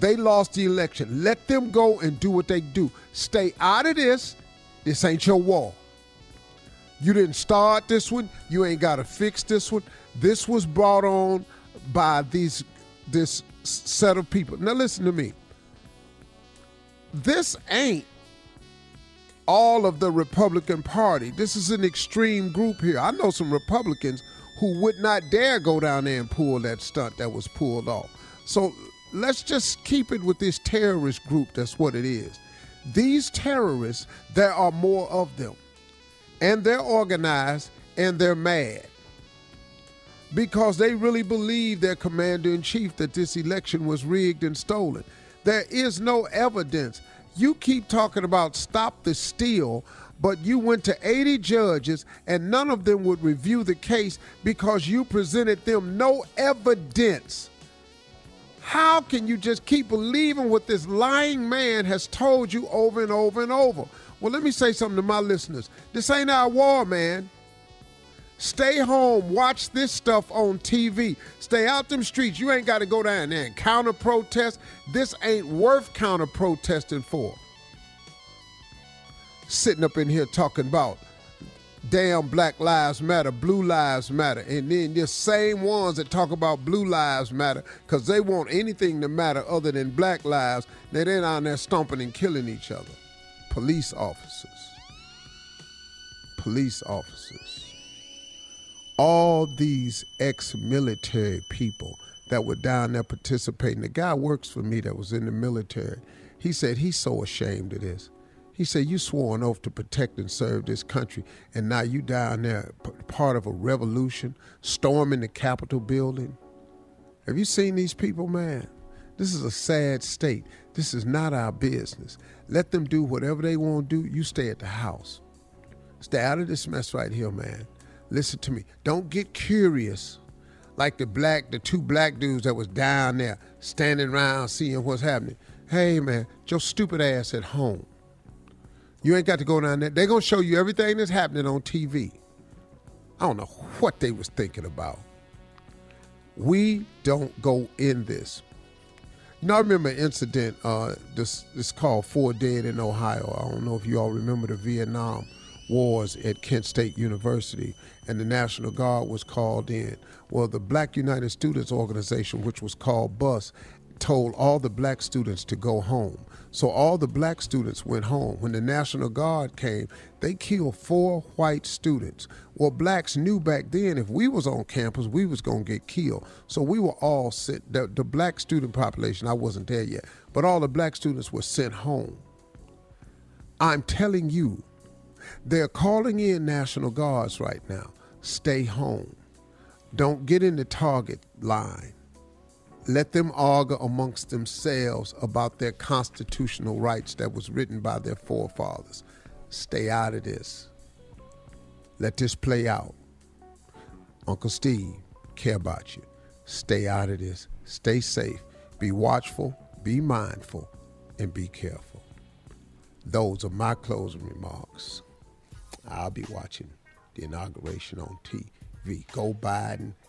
Speaker 4: They lost the election. Let them go and do what they do. Stay out of this. This ain't your war. You didn't start this one. You ain't got to fix this one. This was brought on by these this set of people. Now listen to me. This ain't all of the Republican Party. This is an extreme group here. I know some Republicans who would not dare go down there and pull that stunt that was pulled off. So let's just keep it with this terrorist group. That's what it is. These terrorists, there are more of them and they're organized and they're mad because they really believe their commander in chief that this election was rigged and stolen. There is no evidence. You keep talking about stop the steal, but you went to 80 judges and none of them would review the case because you presented them no evidence. How can you just keep believing what this lying man has told you over and over and over? Well, let me say something to my listeners. This ain't our war, man. Stay home, watch this stuff on TV. Stay out them streets. You ain't got to go down there and counter protest. This ain't worth counter protesting for. Sitting up in here talking about damn Black Lives Matter, Blue Lives Matter, and then the same ones that talk about Blue Lives Matter because they want anything to matter other than Black lives, they then on there stomping and killing each other police officers, police officers, all these ex military people that were down there participating. The guy works for me that was in the military. He said he's so ashamed of this. He said, You swore an oath to protect and serve this country, and now you down there, part of a revolution, storming the Capitol building. Have you seen these people, man? This is a sad state. This is not our business. Let them do whatever they want to do. You stay at the house. Stay out of this mess right here, man. Listen to me. Don't get curious like the black, the two black dudes that was down there standing around seeing what's happening. Hey, man, your stupid ass at home. You ain't got to go down there. They're going to show you everything that's happening on TV. I don't know what they was thinking about. We don't go in this. You know, I remember an incident. Uh, this this called Four Dead in Ohio. I don't know if you all remember the Vietnam Wars at Kent State University, and the National Guard was called in. Well, the Black United Students Organization, which was called BUS, told all the black students to go home. So all the black students went home. When the National Guard came, they killed four white students. Well, blacks knew back then if we was on campus, we was gonna get killed. So we were all sent. The, the black student population, I wasn't there yet, but all the black students were sent home. I'm telling you, they're calling in National Guards right now. Stay home. Don't get in the target line. Let them argue amongst themselves about their constitutional rights that was written by their forefathers. Stay out of this. Let this play out. Uncle Steve, care about you. Stay out of this. Stay safe. Be watchful, be mindful, and be careful. Those are my closing remarks. I'll be watching the inauguration on TV. Go Biden